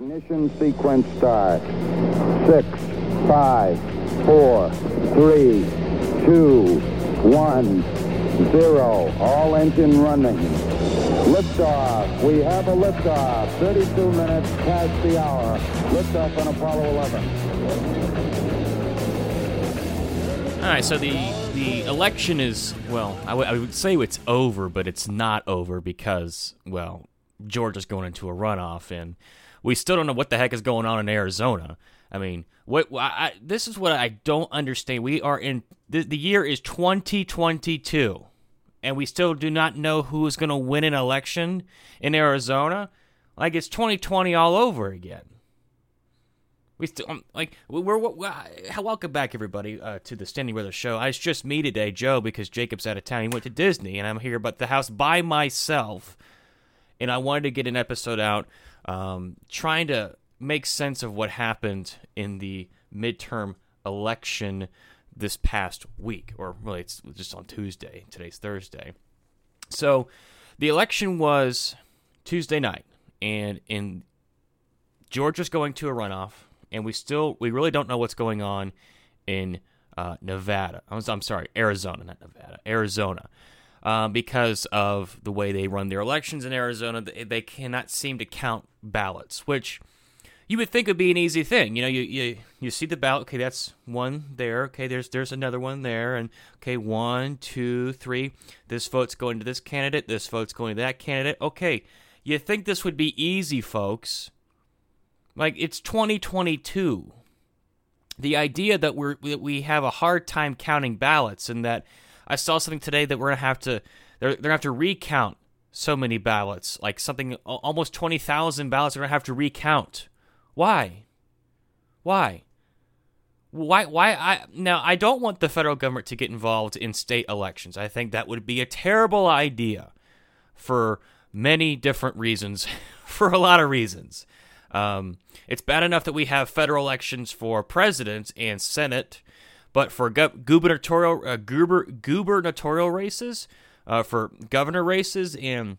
Ignition sequence start. Six, five, four, three, two, one, zero. All engine running. Liftoff. We have a liftoff. 32 minutes past the hour. Liftoff on Apollo 11. All right, so the the election is well, I, w- I would say it's over, but it's not over because well, Georgia's going into a runoff, and we still don't know what the heck is going on in Arizona. I mean, what I, this is what I don't understand. We are in the, the year is 2022, and we still do not know who is going to win an election in Arizona. Like it's 2020 all over again. We still um, like we're, we're, we're welcome back everybody uh, to the Standing Brothers Show. It's just me today, Joe, because Jacob's out of town. He went to Disney, and I'm here but the house by myself. And I wanted to get an episode out, um, trying to make sense of what happened in the midterm election this past week, or really, it's just on Tuesday. Today's Thursday. So, the election was Tuesday night, and in Georgia's going to a runoff, and we still we really don't know what's going on in uh, Nevada. I'm, I'm, sorry, Arizona, not Nevada, Arizona, uh, because of the way they run their elections in Arizona. They, cannot seem to count ballots, which you would think would be an easy thing. You know, you, you you see the ballot. Okay, that's one there. Okay, there's there's another one there, and okay, one, two, three. This vote's going to this candidate. This vote's going to that candidate. Okay, you think this would be easy, folks? Like it's 2022. The idea that we're that we have a hard time counting ballots, and that I saw something today that we're gonna have to they're they're gonna have to recount so many ballots, like something almost 20,000 ballots. They're gonna have to recount. Why? Why? Why? Why? I now I don't want the federal government to get involved in state elections. I think that would be a terrible idea for many different reasons, for a lot of reasons. Um, it's bad enough that we have federal elections for president and senate, but for gu- gubernatorial uh, guber- gubernatorial races, uh, for governor races and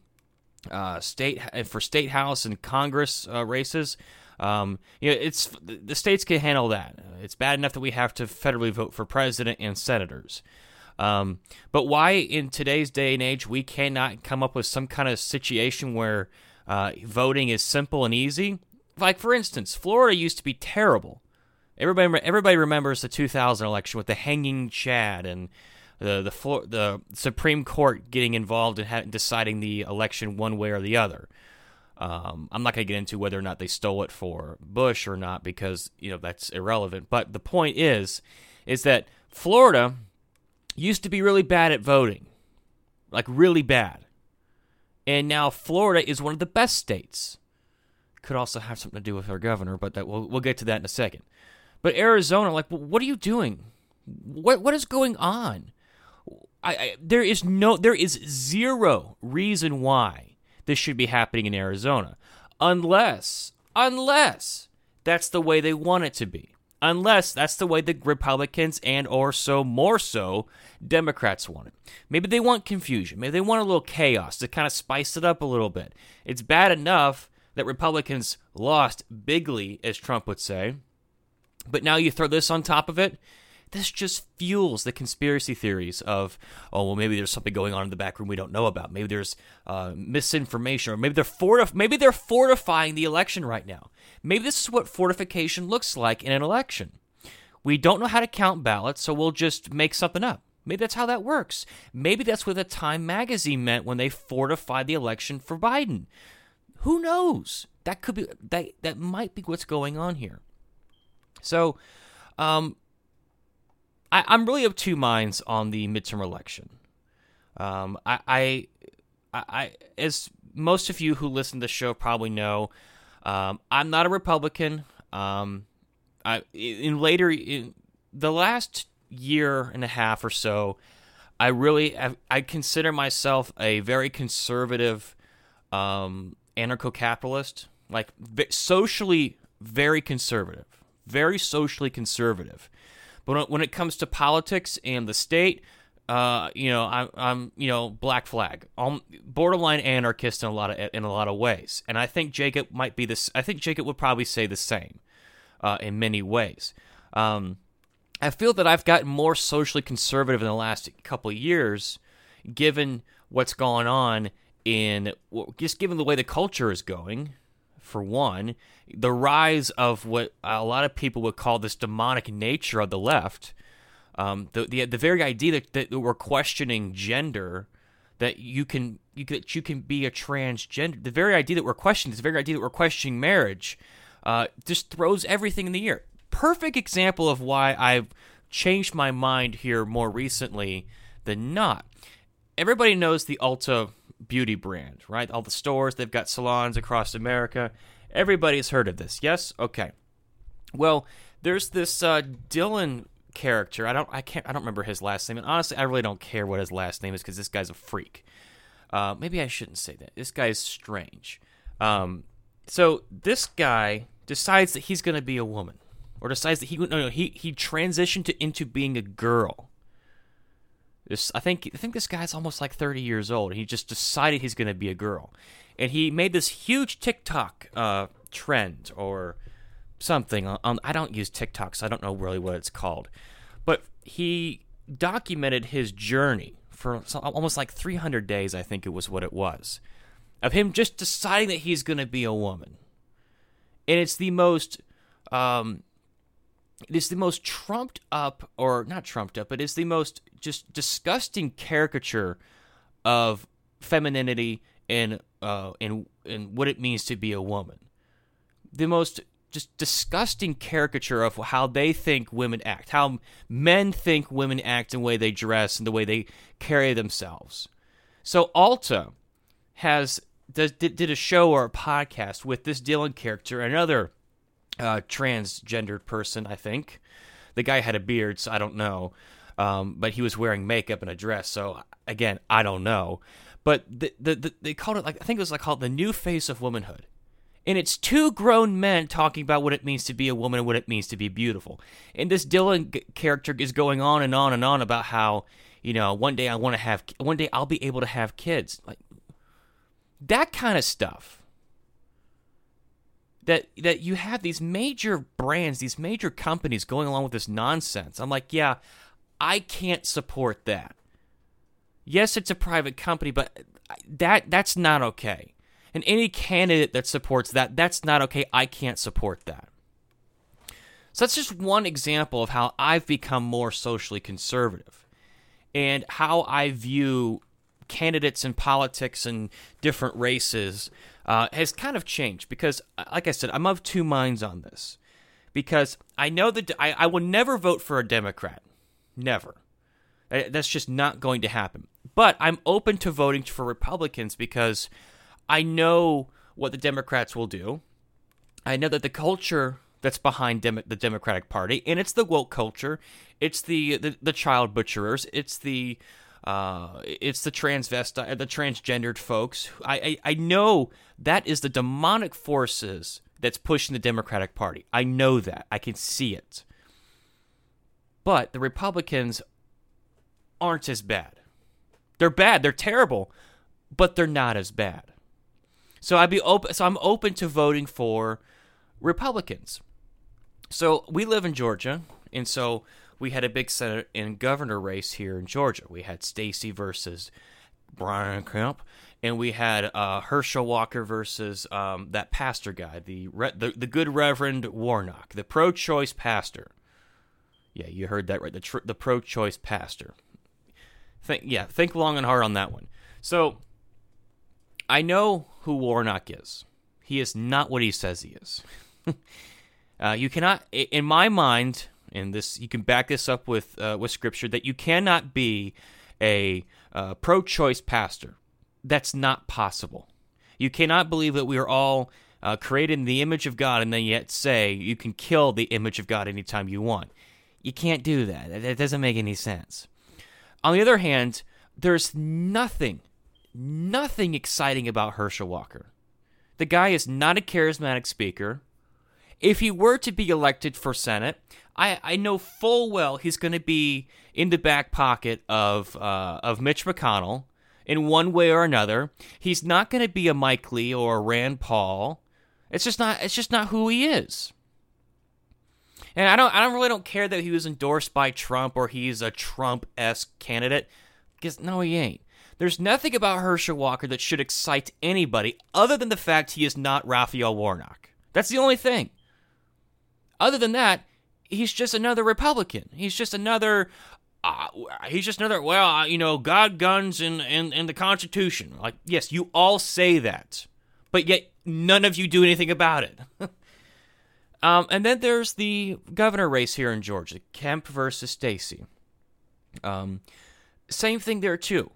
uh, state and for state house and Congress uh, races, um, you know, it's the states can handle that. It's bad enough that we have to federally vote for president and senators. Um, but why in today's day and age we cannot come up with some kind of situation where uh, voting is simple and easy? Like for instance, Florida used to be terrible. Everybody, everybody remembers the 2000 election with the hanging Chad and the the the Supreme Court getting involved in deciding the election one way or the other. Um, I'm not going to get into whether or not they stole it for Bush or not because you know that's irrelevant. But the point is, is that Florida used to be really bad at voting, like really bad, and now Florida is one of the best states could also have something to do with our governor, but that we'll we'll get to that in a second. But Arizona, like, what are you doing? What what is going on? I, I there is no there is zero reason why this should be happening in Arizona, unless unless that's the way they want it to be. Unless that's the way the Republicans and or so more so Democrats want it. Maybe they want confusion. Maybe they want a little chaos to kind of spice it up a little bit. It's bad enough that Republicans lost bigly, as Trump would say. But now you throw this on top of it. This just fuels the conspiracy theories of, oh, well, maybe there's something going on in the back room we don't know about. Maybe there's uh, misinformation, or maybe they're fortif- maybe they're fortifying the election right now. Maybe this is what fortification looks like in an election. We don't know how to count ballots, so we'll just make something up. Maybe that's how that works. Maybe that's what the Time magazine meant when they fortified the election for Biden. Who knows? That could be that that might be what's going on here. So, um, I, I'm really of two minds on the midterm election. Um, I, I, I, as most of you who listen to the show probably know, um, I'm not a Republican. Um, I in later in the last year and a half or so, I really I consider myself a very conservative um, anarcho capitalist, like socially very conservative, very socially conservative. But when it comes to politics and the state, uh, you know, I'm, I'm, you know, black flag, I'm borderline anarchist in a lot of in a lot of ways, and I think Jacob might be this. I think Jacob would probably say the same, uh, in many ways. Um, I feel that I've gotten more socially conservative in the last couple of years, given what's going on in just given the way the culture is going. For one, the rise of what a lot of people would call this demonic nature of the left um, the, the the very idea that, that we're questioning gender, that you can you that you can be a transgender, the very idea that we're questioning, the very idea that we're questioning marriage, uh, just throws everything in the air. Perfect example of why I've changed my mind here more recently than not. Everybody knows the Ulta beauty brand, right? All the stores, they've got salons across America. Everybody's heard of this. Yes? Okay. Well, there's this uh, Dylan character. I don't I can't I don't remember his last name. And honestly, I really don't care what his last name is because this guy's a freak. Uh, maybe I shouldn't say that. This guy is strange. Um, so this guy decides that he's going to be a woman, or decides that he no, no he he transitioned to into being a girl. This I think I think this guy's almost like 30 years old. And he just decided he's going to be a girl, and he made this huge TikTok uh, trend or something on, I don't use TikTok, so I don't know really what it's called. But he documented his journey for almost like 300 days, I think it was what it was, of him just deciding that he's going to be a woman. And it's the most um, it is the most trumped up or not trumped up, but it's the most just disgusting caricature of femininity and uh and and what it means to be a woman. The most just disgusting caricature of how they think women act, how men think women act and the way they dress and the way they carry themselves. So Ulta has does, did, did a show or a podcast with this Dylan character, another uh, transgendered person, I think. The guy had a beard, so I don't know, um, but he was wearing makeup and a dress. So again, I don't know. But the, the, the, they called it like I think it was like called the new face of womanhood and it's two grown men talking about what it means to be a woman and what it means to be beautiful. And this Dylan g- character is going on and on and on about how, you know, one day I want to have, one day I'll be able to have kids. Like that kind of stuff. That that you have these major brands, these major companies going along with this nonsense. I'm like, yeah, I can't support that. Yes, it's a private company, but that that's not okay. And any candidate that supports that, that's not okay. I can't support that. So that's just one example of how I've become more socially conservative and how I view candidates in politics and different races uh, has kind of changed because, uh, like I said, I'm of two minds on this. Because I know that I, I will never vote for a Democrat. Never. Uh, that's just not going to happen. But I'm open to voting for Republicans because I know what the Democrats will do. I know that the culture that's behind Dem- the Democratic Party, and it's the woke culture, it's the the, the child butcherers, it's the uh, it's the transvestite, the transgendered folks. I, I I know that is the demonic forces that's pushing the Democratic Party. I know that. I can see it. But the Republicans aren't as bad. They're bad. They're terrible, but they're not as bad. So I'd be open. So I'm open to voting for Republicans. So we live in Georgia, and so we had a big Senate and governor race here in Georgia. We had Stacey versus Brian Kemp, and we had uh, Herschel Walker versus um, that pastor guy, the, Re- the the good Reverend Warnock, the pro-choice pastor. Yeah, you heard that right. The tr- the pro-choice pastor. Think yeah, think long and hard on that one. So I know who Warnock is. He is not what he says he is. uh, you cannot, in my mind, and this you can back this up with uh, with scripture that you cannot be a uh, pro-choice pastor. That's not possible. You cannot believe that we are all uh, created in the image of God, and then yet say you can kill the image of God anytime you want. You can't do that. That doesn't make any sense. On the other hand, there's nothing nothing exciting about Herschel Walker. The guy is not a charismatic speaker, if he were to be elected for Senate, I, I know full well he's going to be in the back pocket of uh, of Mitch McConnell in one way or another. He's not going to be a Mike Lee or a Rand Paul. It's just not. It's just not who he is. And I don't. I don't really don't care that he was endorsed by Trump or he's a Trump esque candidate. Because no, he ain't. There's nothing about Herschel Walker that should excite anybody other than the fact he is not Raphael Warnock. That's the only thing. Other than that, he's just another Republican. He's just another. Uh, he's just another. Well, uh, you know, God, guns, and, and and the Constitution. Like, yes, you all say that, but yet none of you do anything about it. um, and then there's the governor race here in Georgia, Kemp versus Stacy. Um, same thing there too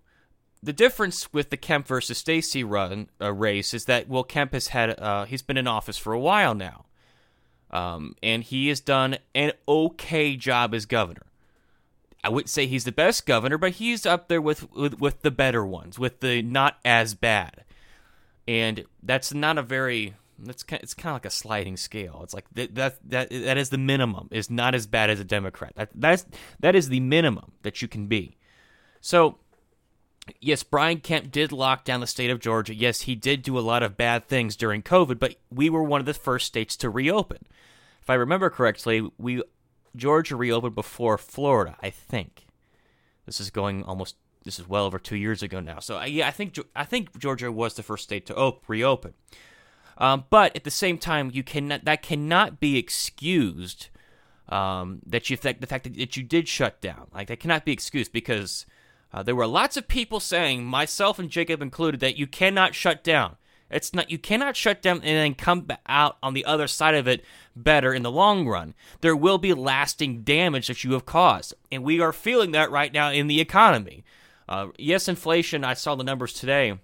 the difference with the Kemp versus Stacy run uh, race is that well Kemp has had uh, he's been in office for a while now, um, and he has done an okay job as governor. I wouldn't say he's the best governor, but he's up there with, with with the better ones, with the not as bad, and that's not a very that's kind, it's kind of like a sliding scale. It's like that, that that that is the minimum. Is not as bad as a Democrat. That that's that is the minimum that you can be. So yes, Brian Kemp did lock down the state of Georgia. Yes, he did do a lot of bad things during COVID, but we were one of the first states to reopen. If I remember correctly, we Georgia reopened before Florida, I think. This is going almost this is well over 2 years ago now. So yeah, I think I think Georgia was the first state to op- reopen. Um, but at the same time, you cannot that cannot be excused um, that you th- the fact that you did shut down. Like that cannot be excused because uh, there were lots of people saying, myself and Jacob included, that you cannot shut down. It's not you cannot shut down and then come out on the other side of it better in the long run. There will be lasting damage that you have caused, and we are feeling that right now in the economy. Uh, yes, inflation. I saw the numbers today.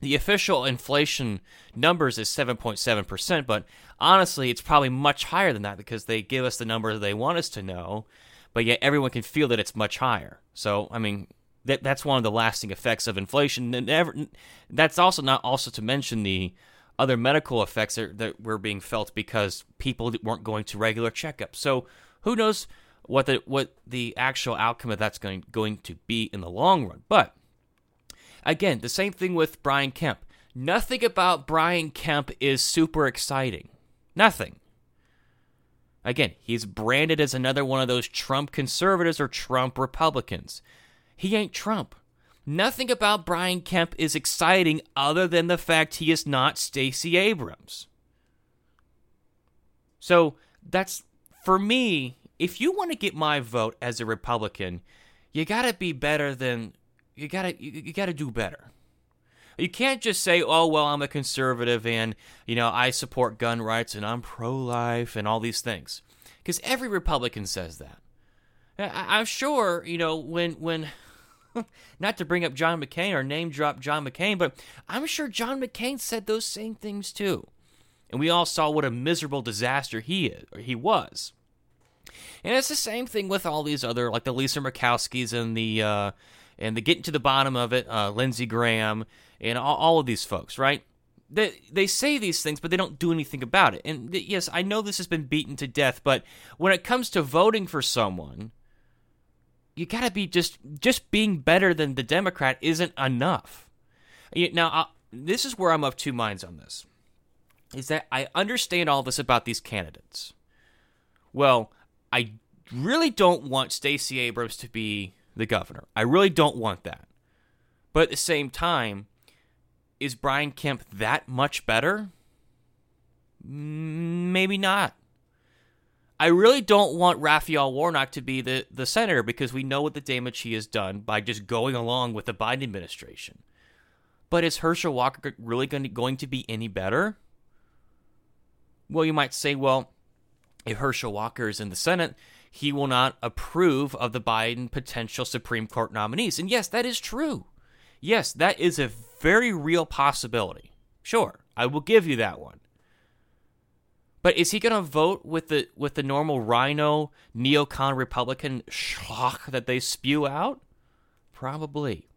The official inflation numbers is 7.7%, but honestly, it's probably much higher than that because they give us the number they want us to know, but yet everyone can feel that it's much higher. So, I mean, that that's one of the lasting effects of inflation. And never, that's also not also to mention the other medical effects that, that were being felt because people weren't going to regular checkups. So who knows what the what the actual outcome of that's going going to be in the long run. But again, the same thing with Brian Kemp. Nothing about Brian Kemp is super exciting. Nothing. Again, he's branded as another one of those Trump conservatives or Trump Republicans. He ain't Trump. Nothing about Brian Kemp is exciting other than the fact he is not Stacey Abrams. So that's for me, if you want to get my vote as a Republican, you got to be better than you got to you, got to do better. You can't just say, "Oh, well, I'm a conservative and, you know, I support gun rights and I'm pro-life and all these things." Cuz every Republican says that. I, I'm sure, you know, when when not to bring up John McCain or name drop John McCain, but I'm sure John McCain said those same things too. And we all saw what a miserable disaster he is, or he was. And it's the same thing with all these other, like the Lisa Murkowskis and the uh, and the getting to the bottom of it, uh, Lindsey Graham, and all, all of these folks, right? They, they say these things, but they don't do anything about it. And yes, I know this has been beaten to death, but when it comes to voting for someone, you got to be just just being better than the Democrat isn't enough. Now, uh, this is where I'm of two minds on this. Is that I understand all this about these candidates. Well, I really don't want Stacey Abrams to be the governor. I really don't want that. But at the same time, is Brian Kemp that much better? Maybe not. I really don't want Raphael Warnock to be the, the senator because we know what the damage he has done by just going along with the Biden administration. But is Herschel Walker really going to, going to be any better? Well, you might say, well, if Herschel Walker is in the Senate, he will not approve of the Biden potential Supreme Court nominees. And yes, that is true. Yes, that is a very real possibility. Sure, I will give you that one. But is he going to vote with the with the normal rhino neocon Republican schlock that they spew out? Probably,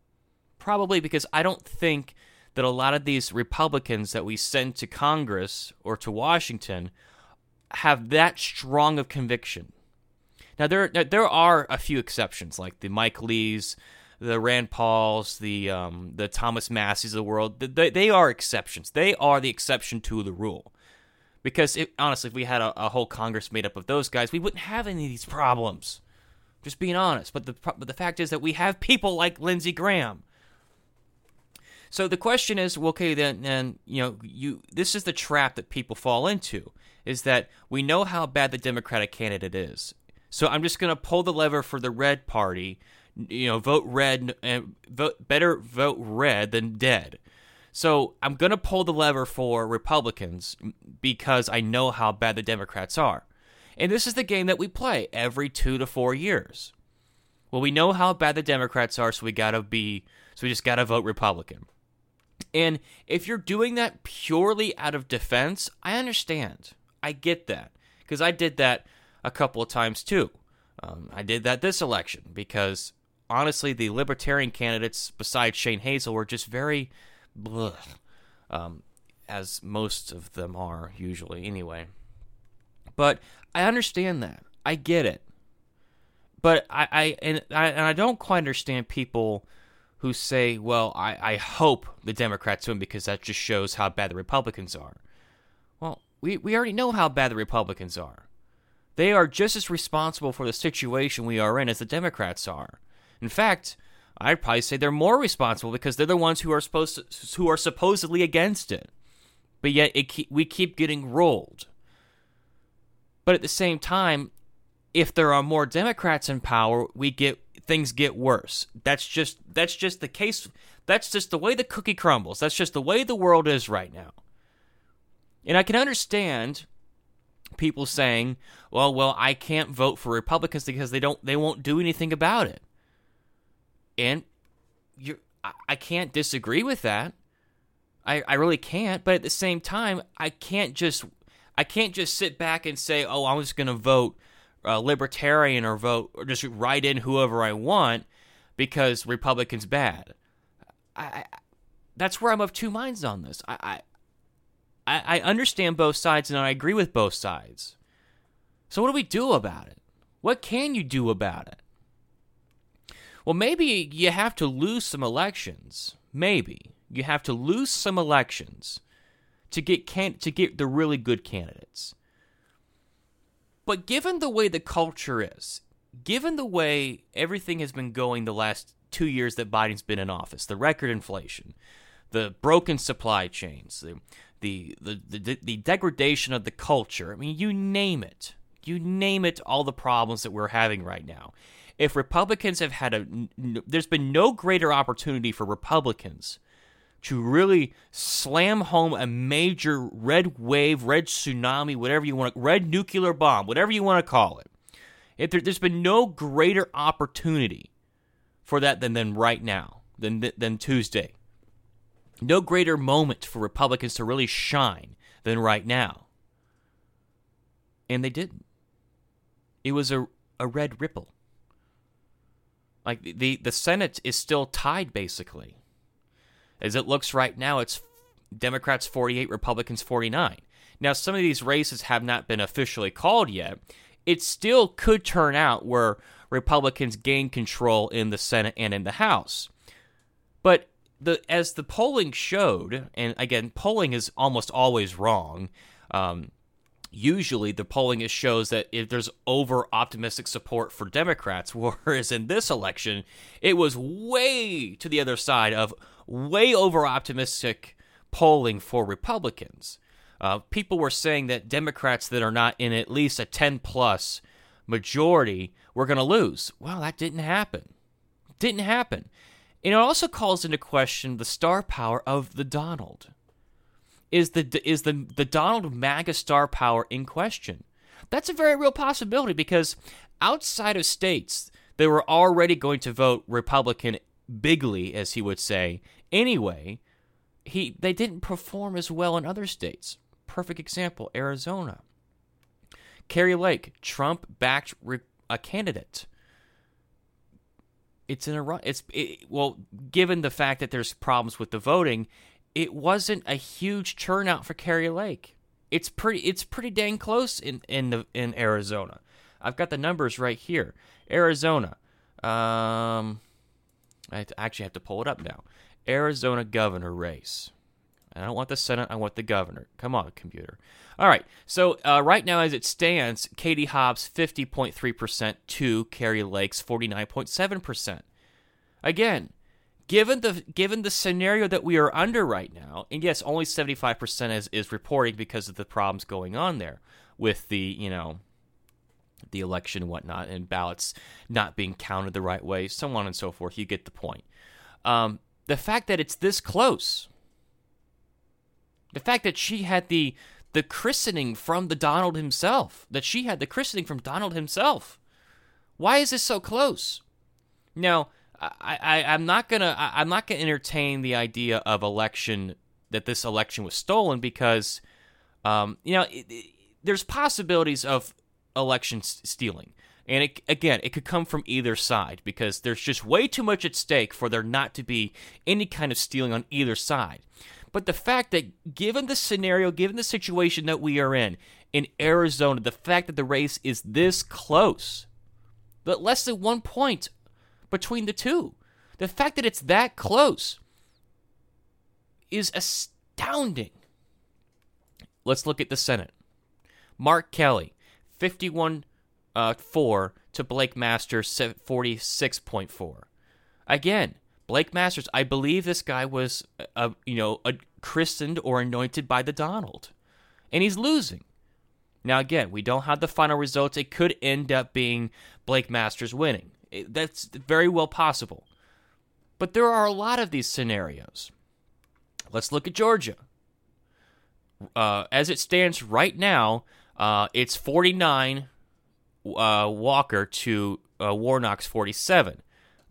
probably because I don't think that a lot of these Republicans that we send to Congress or to Washington have that strong of conviction. Now there there are a few exceptions like the Mike Lees, the Rand Pauls, the um, the Thomas Massie's of the world. They, they are exceptions. They are the exception to the rule. Because it, honestly, if we had a, a, whole Congress made up of those guys, we wouldn't have any of these problems. Just being honest. But the but the fact is that we have people like Lindsey Graham. So the question is, well, okay, then, then you know, you this is the trap that people fall into is that we know how bad the Democratic candidate is. So I'm just going to pull the lever for the red party you know, vote red and vote better vote red than dead. So I'm going to pull the lever for Republicans because I know how bad the Democrats are. And this is the game that we play every 2 to 4 years. Well, we know how bad the Democrats are, so we got to be so we just got to vote Republican. And if you're doing that purely out of defense, I understand. I get that because I did that a couple of times too. Um, I did that this election because honestly, the libertarian candidates besides Shane Hazel were just very, um, as most of them are usually anyway. But I understand that. I get it. But I, I and I and I don't quite understand people who say, "Well, I, I hope the Democrats win because that just shows how bad the Republicans are." Well, we, we already know how bad the Republicans are. They are just as responsible for the situation we are in as the Democrats are. In fact, I'd probably say they're more responsible because they're the ones who are supposed to, who are supposedly against it. But yet it, we keep getting rolled. But at the same time, if there are more Democrats in power, we get things get worse. That's just that's just the case. That's just the way the cookie crumbles. That's just the way the world is right now. And I can understand people saying, "Well, well, I can't vote for Republicans because they don't they won't do anything about it." And you I can't disagree with that. I, I really can't, but at the same time, I can't just I can't just sit back and say, "Oh, I'm just going to vote uh, libertarian or vote or just write in whoever I want because Republicans bad." I, I that's where I'm of two minds on this. I, I I understand both sides and I agree with both sides. So what do we do about it? What can you do about it? Well, maybe you have to lose some elections. Maybe you have to lose some elections to get can- to get the really good candidates. But given the way the culture is, given the way everything has been going the last 2 years that Biden's been in office, the record inflation, the broken supply chains, the the, the, the, the degradation of the culture. I mean, you name it. You name it, all the problems that we're having right now if Republicans have had a, there's been no greater opportunity for Republicans to really slam home a major red wave, red tsunami, whatever you want, red nuclear bomb, whatever you want to call it. If there, has been no greater opportunity for that than, than right now, than, than Tuesday. No greater moment for Republicans to really shine than right now. And they didn't. It was a, a red ripple. Like the the Senate is still tied basically. As it looks right now, it's Democrats 48, Republicans 49. Now, some of these races have not been officially called yet. It still could turn out where Republicans gain control in the Senate and in the House. But the as the polling showed, and again, polling is almost always wrong. Um, usually the polling shows that if there's over optimistic support for Democrats, whereas in this election, it was way to the other side of way over optimistic polling for Republicans. Uh, people were saying that Democrats that are not in at least a 10 plus majority were going to lose. Well, that didn't happen. Didn't happen. And it also calls into question the star power of the Donald is the is the the Donald MAGA star power in question? That's a very real possibility because outside of states they were already going to vote Republican bigly, as he would say. Anyway, he they didn't perform as well in other states. Perfect example: Arizona. Kari Lake, Trump-backed a candidate. It's in a run. it's it, well, given the fact that there's problems with the voting, it wasn't a huge turnout for Kari Lake. It's pretty it's pretty dang close in in the in Arizona. I've got the numbers right here. Arizona. Um I actually have to pull it up now. Arizona governor race. I don't want the Senate, I want the governor. Come on, computer. All right. So uh, right now, as it stands, Katie Hobbs 50.3% to Kari Lake's 49.7%. Again, given the given the scenario that we are under right now, and yes, only 75% is, is reporting because of the problems going on there with the, you know, the election and whatnot, and ballots not being counted the right way, so on and so forth. You get the point. Um, the fact that it's this close, the fact that she had the the christening from the Donald himself, that she had the christening from Donald himself. Why is this so close? Now, I, I I'm not gonna I, I'm not gonna entertain the idea of election that this election was stolen because, um, you know, it, it, there's possibilities of election stealing. And it, again, it could come from either side because there's just way too much at stake for there not to be any kind of stealing on either side. But the fact that, given the scenario, given the situation that we are in in Arizona, the fact that the race is this close, but less than one point between the two, the fact that it's that close is astounding. Let's look at the Senate. Mark Kelly, 51 uh, 4 to Blake Masters 46.4. Again, Blake Masters, I believe this guy was, uh, you know, christened or anointed by the Donald, and he's losing. Now, again, we don't have the final results. It could end up being Blake Masters winning. That's very well possible. But there are a lot of these scenarios. Let's look at Georgia. Uh, as it stands right now, uh, it's 49 uh, Walker to uh, Warnock's 47.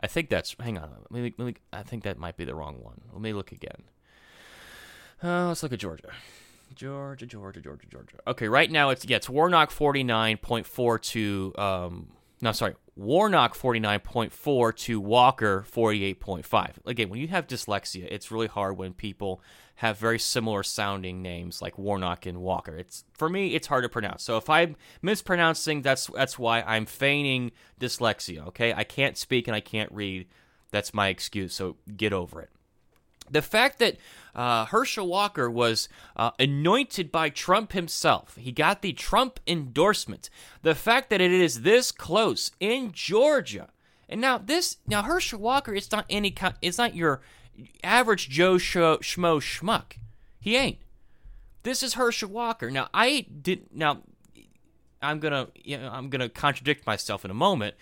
I think that's. Hang on. Let me, let me, I think that might be the wrong one. Let me look again. Uh, let's look at Georgia. Georgia, Georgia, Georgia, Georgia. Okay, right now it's yeah, it's Warnock 49.4 to um no, sorry. Warnock 49.4 to Walker 48.5. Again, when you have dyslexia, it's really hard when people have very similar sounding names like Warnock and Walker. It's for me, it's hard to pronounce. So if I'm mispronouncing, that's that's why I'm feigning dyslexia. Okay, I can't speak and I can't read. That's my excuse. So get over it. The fact that uh, Herschel Walker was uh, anointed by Trump himself, he got the Trump endorsement. The fact that it is this close in Georgia, and now this now Herschel Walker, it's not any kind, it's not your average Joe Schmo, schmuck. He ain't. This is Herschel Walker. Now I did now. I'm gonna you know, I'm gonna contradict myself in a moment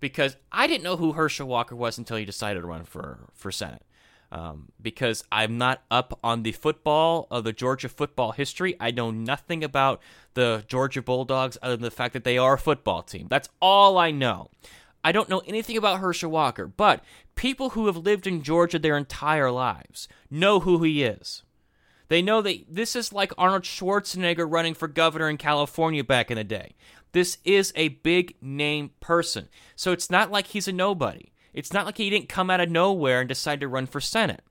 because I didn't know who Herschel Walker was until he decided to run for for Senate. Um, because I'm not up on the football of the Georgia football history. I know nothing about the Georgia Bulldogs other than the fact that they are a football team. That's all I know. I don't know anything about Herschel Walker, but people who have lived in Georgia their entire lives know who he is. They know that this is like Arnold Schwarzenegger running for governor in California back in the day. This is a big name person. So it's not like he's a nobody. It's not like he didn't come out of nowhere and decide to run for Senate.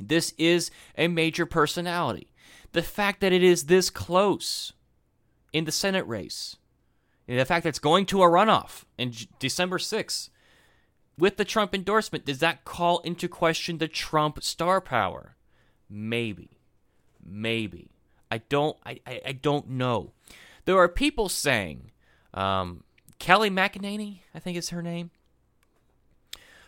This is a major personality. The fact that it is this close in the Senate race, the fact that it's going to a runoff in December 6th, with the Trump endorsement, does that call into question the Trump star power? Maybe. Maybe. I don't I, I, I don't know. There are people saying, um, Kayleigh McEnany, I think is her name.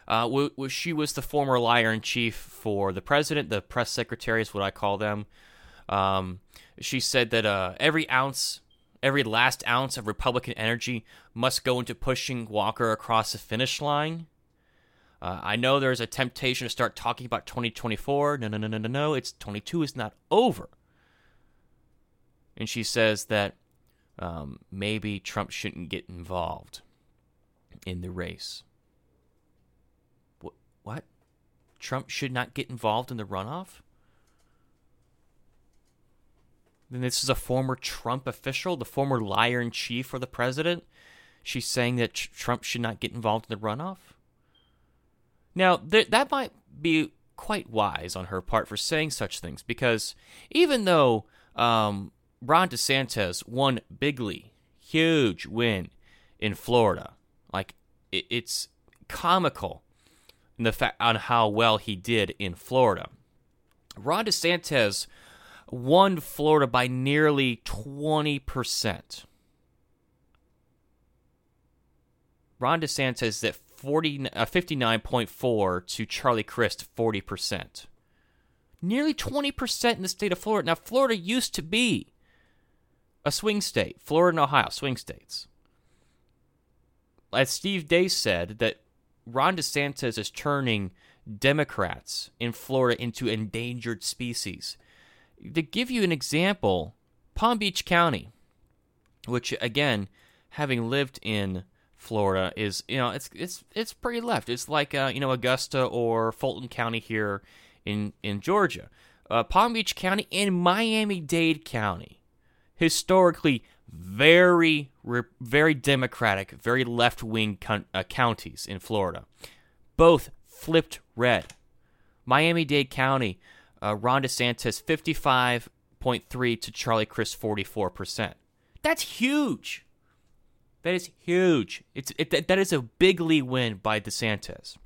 Uh, w- w- she was the former liar in chief for the president, the press secretary is what I call them. Um, she said that uh, every ounce, every last ounce of Republican energy must go into pushing Walker across the finish line. Uh, I know there's a temptation to start talking about 2024. No, no, no, no, no, no. It's 22 is not over. And she says that um, maybe Trump shouldn't get involved in the race. What? Trump should not get involved in the runoff? Then this is a former Trump official, the former liar in chief for the president. She's saying that Trump should not get involved in the runoff. Now, th- that might be quite wise on her part for saying such things because even though um, Ron DeSantis won bigly, huge win in Florida. Like it, it's comical in the fact on how well he did in Florida. Ron DeSantis won Florida by nearly 20%. Ron DeSantis is at 40, uh, 59.4 to Charlie Crist 40%. Nearly 20% in the state of Florida. Now, Florida used to be a swing state. Florida and Ohio, swing states. As Steve Deace said, that Ron DeSantis is turning Democrats in Florida into endangered species. To give you an example, Palm Beach County, which again, having lived in Florida, is you know it's it's it's pretty left. It's like uh, you know Augusta or Fulton County here in in Georgia. Uh, Palm Beach County and Miami Dade County, historically very very democratic, very left wing uh, counties in Florida, both flipped red. Miami Dade County, uh, Ron DeSantis 55.3 to Charlie Crist 44%. That's huge. That is huge. It's it, that is a bigly win by DeSantis.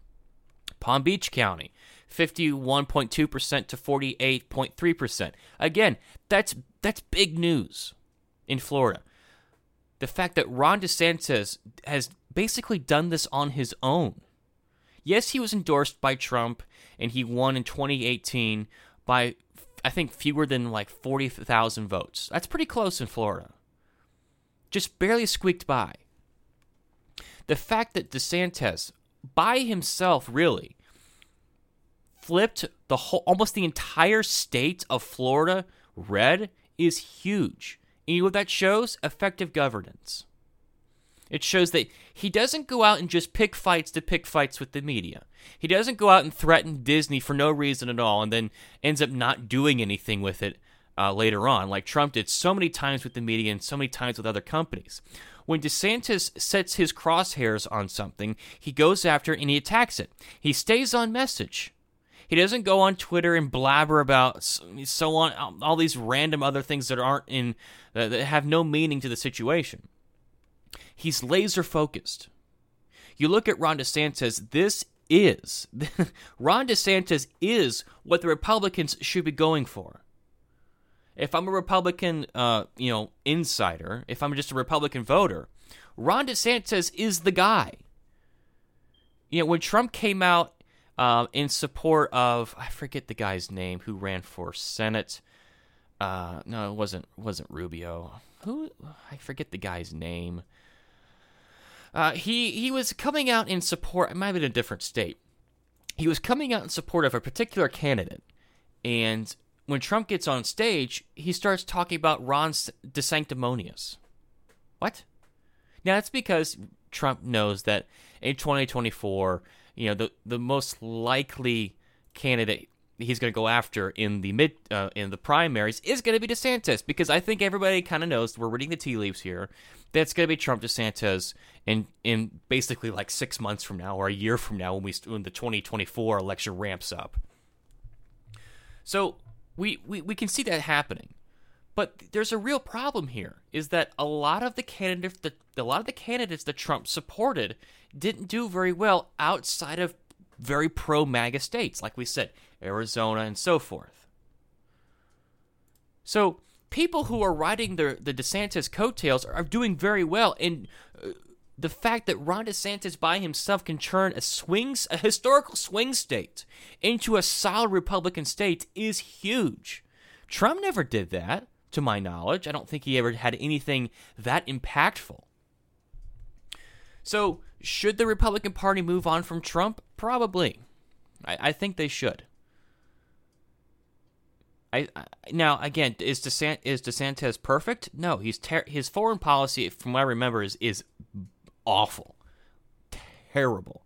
Palm Beach County, 51.2% to 48.3%. Again, that's that's big news in Florida. The fact that Ron DeSantis has basically done this on his own. Yes, he was endorsed by Trump and he won in 2018 by I think fewer than like 40,000 votes. That's pretty close in Florida just barely squeaked by. The fact that DeSantis, by himself, really flipped the whole, almost the entire state of Florida red is huge. And you know what that shows? Effective governance. It shows that he doesn't go out and just pick fights to pick fights with the media. He doesn't go out and threaten Disney for no reason at all and then ends up not doing anything with it uh, later on, like Trump did so many times with the media and so many times with other companies. When DeSantis sets his crosshairs on something, he goes after and he attacks it. He stays on message. He doesn't go on Twitter and blabber about so on all these random other things that aren't in uh, that have no meaning to the situation. He's laser focused. You look at Ron DeSantis, this is Ron DeSantis is what the Republicans should be going for if I'm a Republican, uh, you know, insider, if I'm just a Republican voter, Ron DeSantis is the guy. You know, when Trump came out uh, in support of, I forget the guy's name who ran for Senate. Uh, no, it wasn't wasn't Rubio. Who I forget the guy's name. Uh, he he was coming out in support. It might have been a different state. He was coming out in support of a particular candidate, and when Trump gets on stage, he starts talking about Ron DeSanctimonious. What? Now that's because Trump knows that in 2024, you know, the the most likely candidate he's going to go after in the mid uh, in the primaries is going to be DeSantis because I think everybody kind of knows we're reading the tea leaves here. That's going to be Trump DeSantis in in basically like six months from now or a year from now when we when the 2024 election ramps up. So we, we, we can see that happening. But there's a real problem here is that a lot of the candidates that a lot of the candidates that Trump supported didn't do very well outside of very pro MAGA states, like we said, Arizona and so forth. So people who are riding the the DeSantis coattails are doing very well, and uh, the fact that Ron DeSantis by himself can turn a swings a historical swing state into a solid Republican state is huge. Trump never did that, to my knowledge. I don't think he ever had anything that impactful. So, should the Republican Party move on from Trump? Probably. I, I think they should. I, I, now again is DeSant, is DeSantis perfect? No, he's ter- his foreign policy, from what I remember, is is awful. Terrible.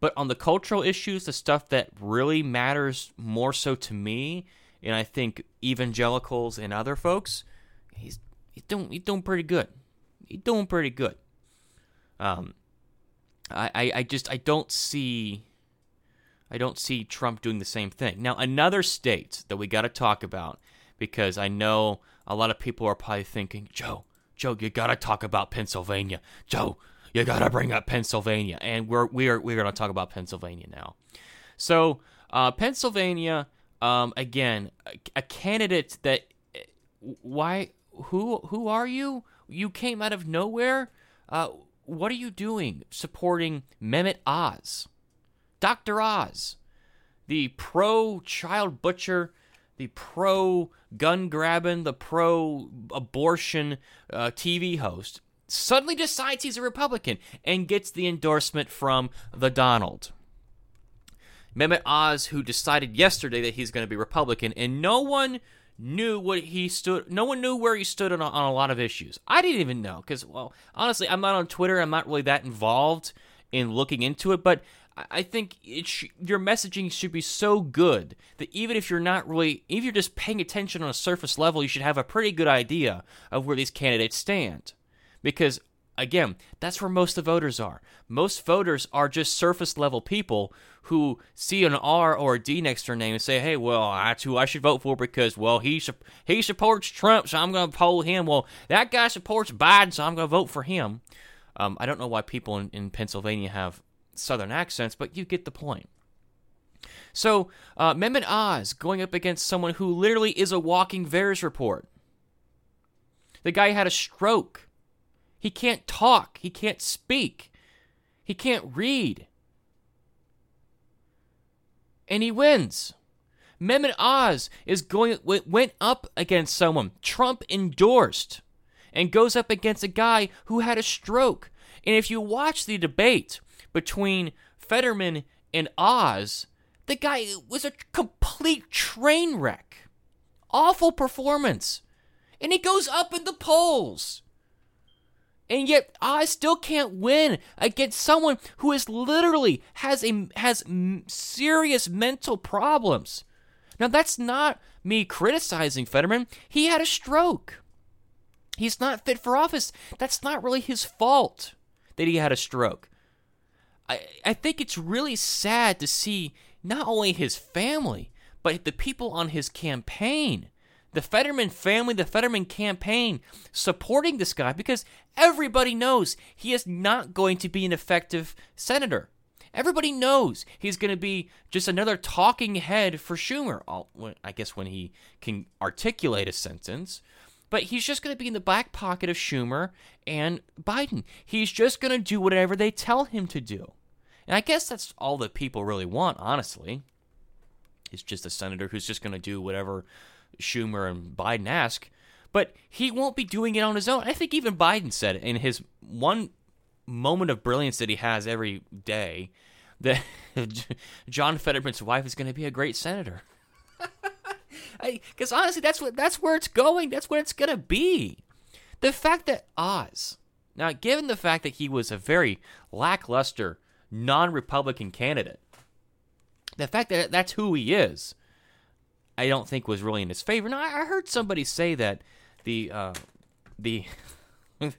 But on the cultural issues, the stuff that really matters more so to me, and I think evangelicals and other folks, he's he's doing he's doing pretty good. He's doing pretty good. Um, I, I, I just I don't see I don't see Trump doing the same thing. Now another state that we got to talk about because I know a lot of people are probably thinking, Joe, Joe, you gotta talk about Pennsylvania. Joe, you gotta bring up Pennsylvania, and we're we're we're gonna talk about Pennsylvania now. So uh, Pennsylvania, um, again, a, a candidate that why who who are you? You came out of nowhere. Uh, what are you doing supporting Mehmet Oz, Doctor Oz, the pro child butcher, the pro gun grabbing, the pro abortion uh, TV host? Suddenly decides he's a Republican and gets the endorsement from the Donald. Mehmet Oz, who decided yesterday that he's going to be Republican, and no one knew what he stood. No one knew where he stood on a, on a lot of issues. I didn't even know because, well, honestly, I'm not on Twitter. I'm not really that involved in looking into it. But I think sh- your messaging should be so good that even if you're not really, if you're just paying attention on a surface level, you should have a pretty good idea of where these candidates stand. Because again, that's where most of the voters are. Most voters are just surface level people who see an R or a D next to their name and say, "Hey, well, that's who I should vote for because well, he su- he supports Trump, so I'm going to poll him. Well, that guy supports Biden, so I'm going to vote for him." Um, I don't know why people in, in Pennsylvania have southern accents, but you get the point. So, uh, Mehmet Oz going up against someone who literally is a walking VAERS report. The guy had a stroke. He can't talk. He can't speak. He can't read. And he wins. Mehmet Oz is going went up against someone Trump endorsed and goes up against a guy who had a stroke. And if you watch the debate between Fetterman and Oz, the guy was a complete train wreck. Awful performance. And he goes up in the polls. And yet I still can't win against someone who is literally has a has serious mental problems. Now that's not me criticizing Fetterman. He had a stroke. He's not fit for office. That's not really his fault that he had a stroke. I I think it's really sad to see not only his family, but the people on his campaign the Fetterman family, the Fetterman campaign supporting this guy because everybody knows he is not going to be an effective senator. Everybody knows he's going to be just another talking head for Schumer. I guess when he can articulate a sentence. But he's just going to be in the back pocket of Schumer and Biden. He's just going to do whatever they tell him to do. And I guess that's all that people really want, honestly. Is just a senator who's just going to do whatever Schumer and Biden ask, but he won't be doing it on his own. I think even Biden said in his one moment of brilliance that he has every day that John Fetterman's wife is going to be a great senator. Because honestly, that's what that's where it's going. That's what it's going to be. The fact that Oz, now given the fact that he was a very lackluster non-Republican candidate, the fact that that's who he is, I don't think was really in his favor. Now I heard somebody say that the uh, the this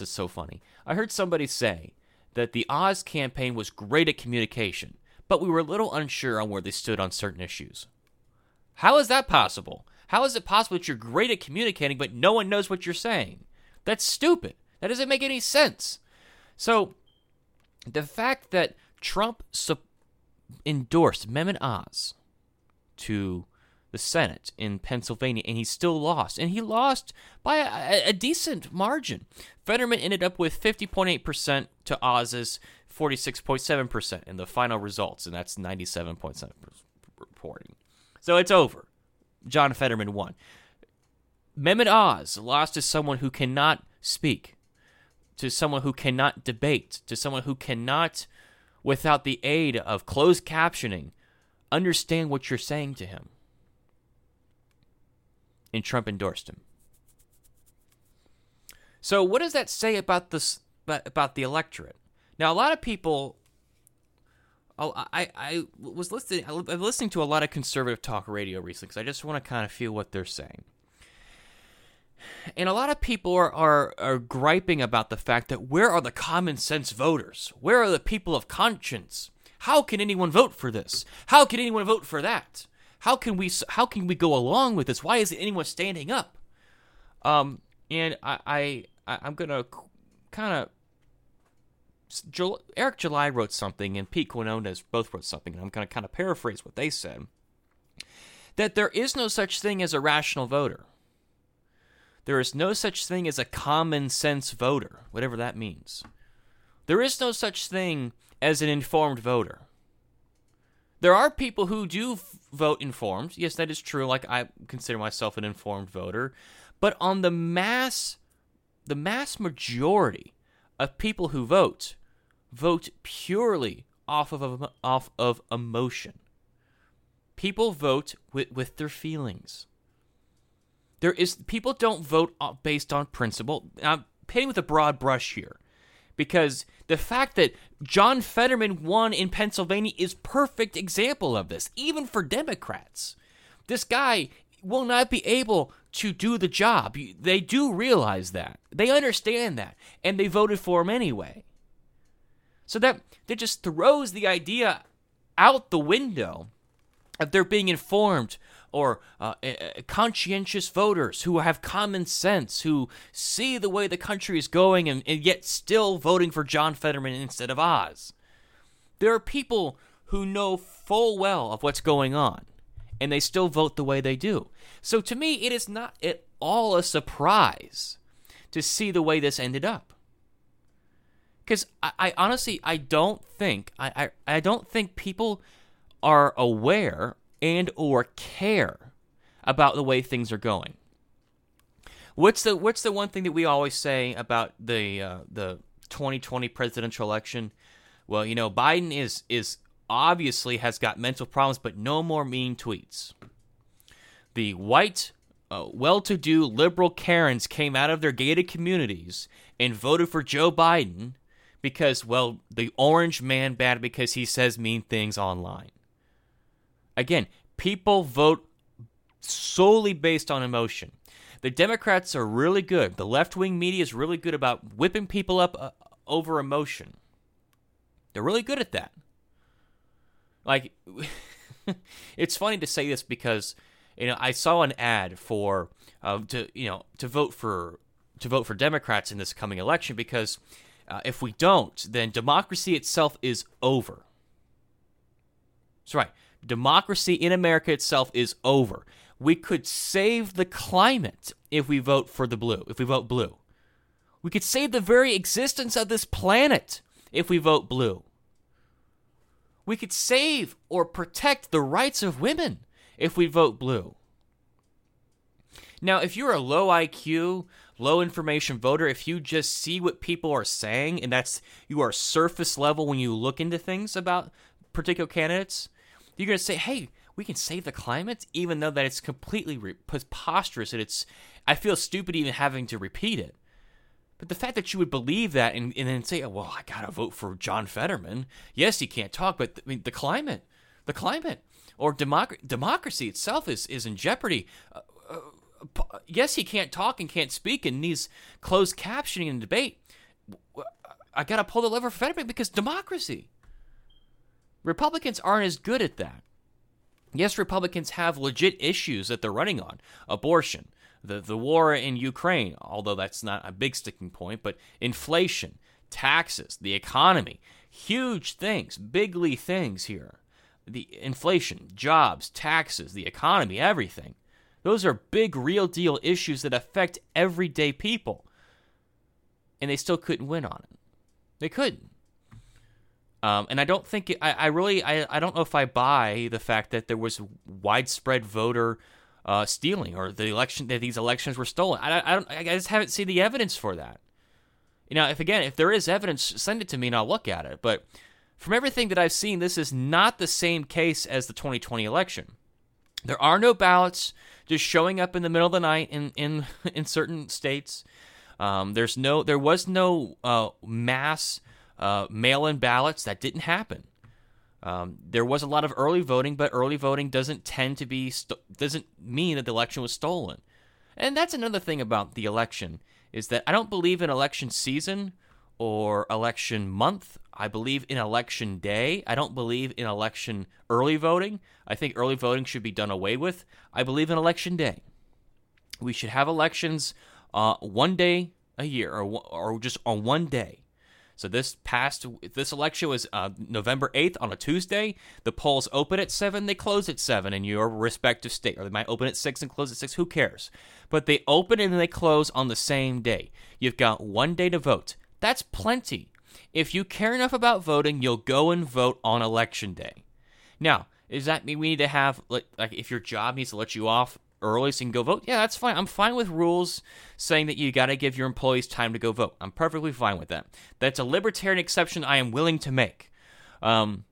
is so funny. I heard somebody say that the Oz campaign was great at communication, but we were a little unsure on where they stood on certain issues. How is that possible? How is it possible that you're great at communicating, but no one knows what you're saying? That's stupid. That doesn't make any sense. So, the fact that Trump su- endorsed Mehmet Oz to the Senate in Pennsylvania, and he still lost. And he lost by a, a decent margin. Fetterman ended up with 50.8% to Oz's 46.7% in the final results, and that's 97.7 reporting. So it's over. John Fetterman won. Mehmet Oz lost to someone who cannot speak, to someone who cannot debate, to someone who cannot, without the aid of closed captioning, understand what you're saying to him and Trump endorsed him. So, what does that say about this about the electorate? Now, a lot of people. Oh, I, I was listening. I'm listening to a lot of conservative talk radio recently because I just want to kind of feel what they're saying. And a lot of people are, are, are griping about the fact that where are the common sense voters? Where are the people of conscience? How can anyone vote for this? How can anyone vote for that? How can we how can we go along with this? Why isn't anyone standing up? Um, and I, I, I'm gonna kind of. Eric July wrote something, and Pete Quinones both wrote something, and I'm going to kind of paraphrase what they said. That there is no such thing as a rational voter. There is no such thing as a common sense voter, whatever that means. There is no such thing as an informed voter. There are people who do vote informed. Yes, that is true. Like I consider myself an informed voter, but on the mass the mass majority of people who vote vote purely off of off of emotion. People vote with, with their feelings. There is people don't vote based on principle. I'm painting with a broad brush here because the fact that John Fetterman won in Pennsylvania is perfect example of this, even for Democrats. This guy will not be able to do the job. They do realize that. They understand that, and they voted for him anyway. So that that just throws the idea out the window of there being informed or uh, conscientious voters who have common sense, who see the way the country is going and, and yet still voting for John Fetterman instead of Oz. There are people who know full well of what's going on and they still vote the way they do. So to me, it is not at all a surprise to see the way this ended up. Because I, I, honestly, I don't think I, I, I don't think people are aware and or care about the way things are going. What's the what's the one thing that we always say about the uh, the 2020 presidential election? Well, you know, Biden is is obviously has got mental problems, but no more mean tweets. The white, uh, well-to-do liberal Karens came out of their gated communities and voted for Joe Biden because, well, the orange man bad because he says mean things online. Again, people vote solely based on emotion. The Democrats are really good. The left wing media is really good about whipping people up uh, over emotion. They're really good at that. Like, it's funny to say this because you know I saw an ad for uh, to you know to vote for to vote for Democrats in this coming election because uh, if we don't, then democracy itself is over. That's right democracy in America itself is over. We could save the climate if we vote for the blue, if we vote blue. We could save the very existence of this planet if we vote blue. We could save or protect the rights of women if we vote blue. Now, if you're a low IQ, low information voter, if you just see what people are saying and that's you are surface level when you look into things about particular candidates, you're going to say, hey, we can save the climate, even though that it's completely re- preposterous and it's, I feel stupid even having to repeat it. But the fact that you would believe that and, and then say, oh, well, I got to vote for John Fetterman. Yes, he can't talk, but I mean, the climate, the climate, or democ- democracy itself is, is in jeopardy. Uh, uh, yes, he can't talk and can't speak and needs closed captioning and debate. I got to pull the lever for Fetterman because democracy. Republicans aren't as good at that. Yes, Republicans have legit issues that they're running on abortion, the, the war in Ukraine, although that's not a big sticking point, but inflation, taxes, the economy, huge things, bigly things here. The inflation, jobs, taxes, the economy, everything. Those are big, real deal issues that affect everyday people. And they still couldn't win on it. They couldn't. Um, and I don't think I, I really I, I don't know if I buy the fact that there was widespread voter uh, stealing or the election that these elections were stolen. I, I don't I just haven't seen the evidence for that. You know, if again if there is evidence, send it to me and I'll look at it. But from everything that I've seen, this is not the same case as the 2020 election. There are no ballots just showing up in the middle of the night in in in certain states. Um, there's no there was no uh, mass uh, mail-in ballots. That didn't happen. Um, there was a lot of early voting, but early voting doesn't tend to be st- doesn't mean that the election was stolen. And that's another thing about the election is that I don't believe in election season or election month. I believe in election day. I don't believe in election early voting. I think early voting should be done away with. I believe in election day. We should have elections uh, one day a year, or or just on one day. So this past this election was uh, November eighth on a Tuesday. The polls open at seven, they close at seven in your respective state, or they might open at six and close at six. Who cares? But they open and they close on the same day. You've got one day to vote. That's plenty. If you care enough about voting, you'll go and vote on election day. Now, does that mean we need to have like, like if your job needs to let you off early so you can go vote? Yeah, that's fine. I'm fine with rules saying that you got to give your employees time to go vote. I'm perfectly fine with that. That's a libertarian exception I am willing to make. Um,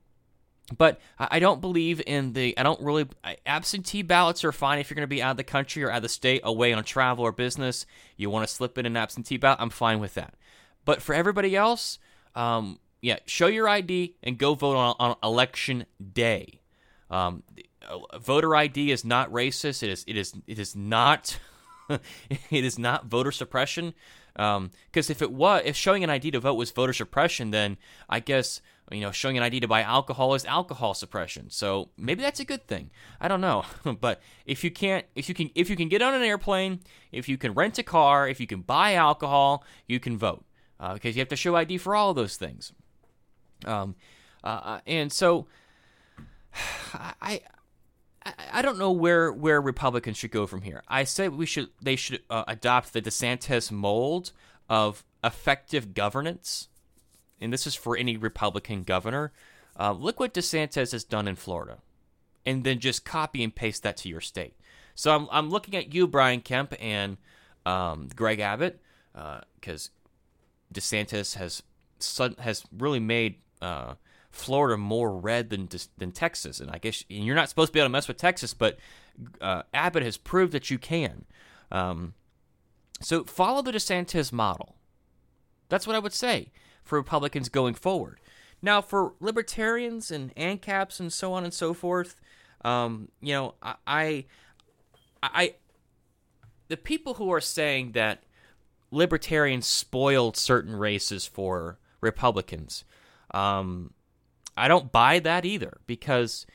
but I don't believe in the. I don't really. Absentee ballots are fine if you're going to be out of the country or out of the state, away on travel or business. You want to slip in an absentee ballot. I'm fine with that. But for everybody else, um, yeah, show your ID and go vote on, on election day. Um, voter ID is not racist. It is. It is. It is not. it is not voter suppression. Because um, if it was, if showing an ID to vote was voter suppression, then I guess you know showing an ID to buy alcohol is alcohol suppression. So maybe that's a good thing. I don't know. but if you can't, if you can, if you can get on an airplane, if you can rent a car, if you can buy alcohol, you can vote uh, because you have to show ID for all those things. Um, uh, uh and so I, I don't know where where Republicans should go from here. I said we should they should uh, adopt the DeSantis mold of effective governance, and this is for any Republican governor. Uh, look what DeSantis has done in Florida, and then just copy and paste that to your state. So I'm I'm looking at you, Brian Kemp, and um, Greg Abbott, because uh, DeSantis has has really made uh, Florida more red than than Texas, and I guess and you're not supposed to be able to mess with Texas, but uh, Abbott has proved that you can. Um, so follow the DeSantis model. That's what I would say for Republicans going forward. Now, for libertarians and ANCAPs and so on and so forth, um, you know, I, I, I, the people who are saying that libertarians spoiled certain races for Republicans, um, I don't buy that either because,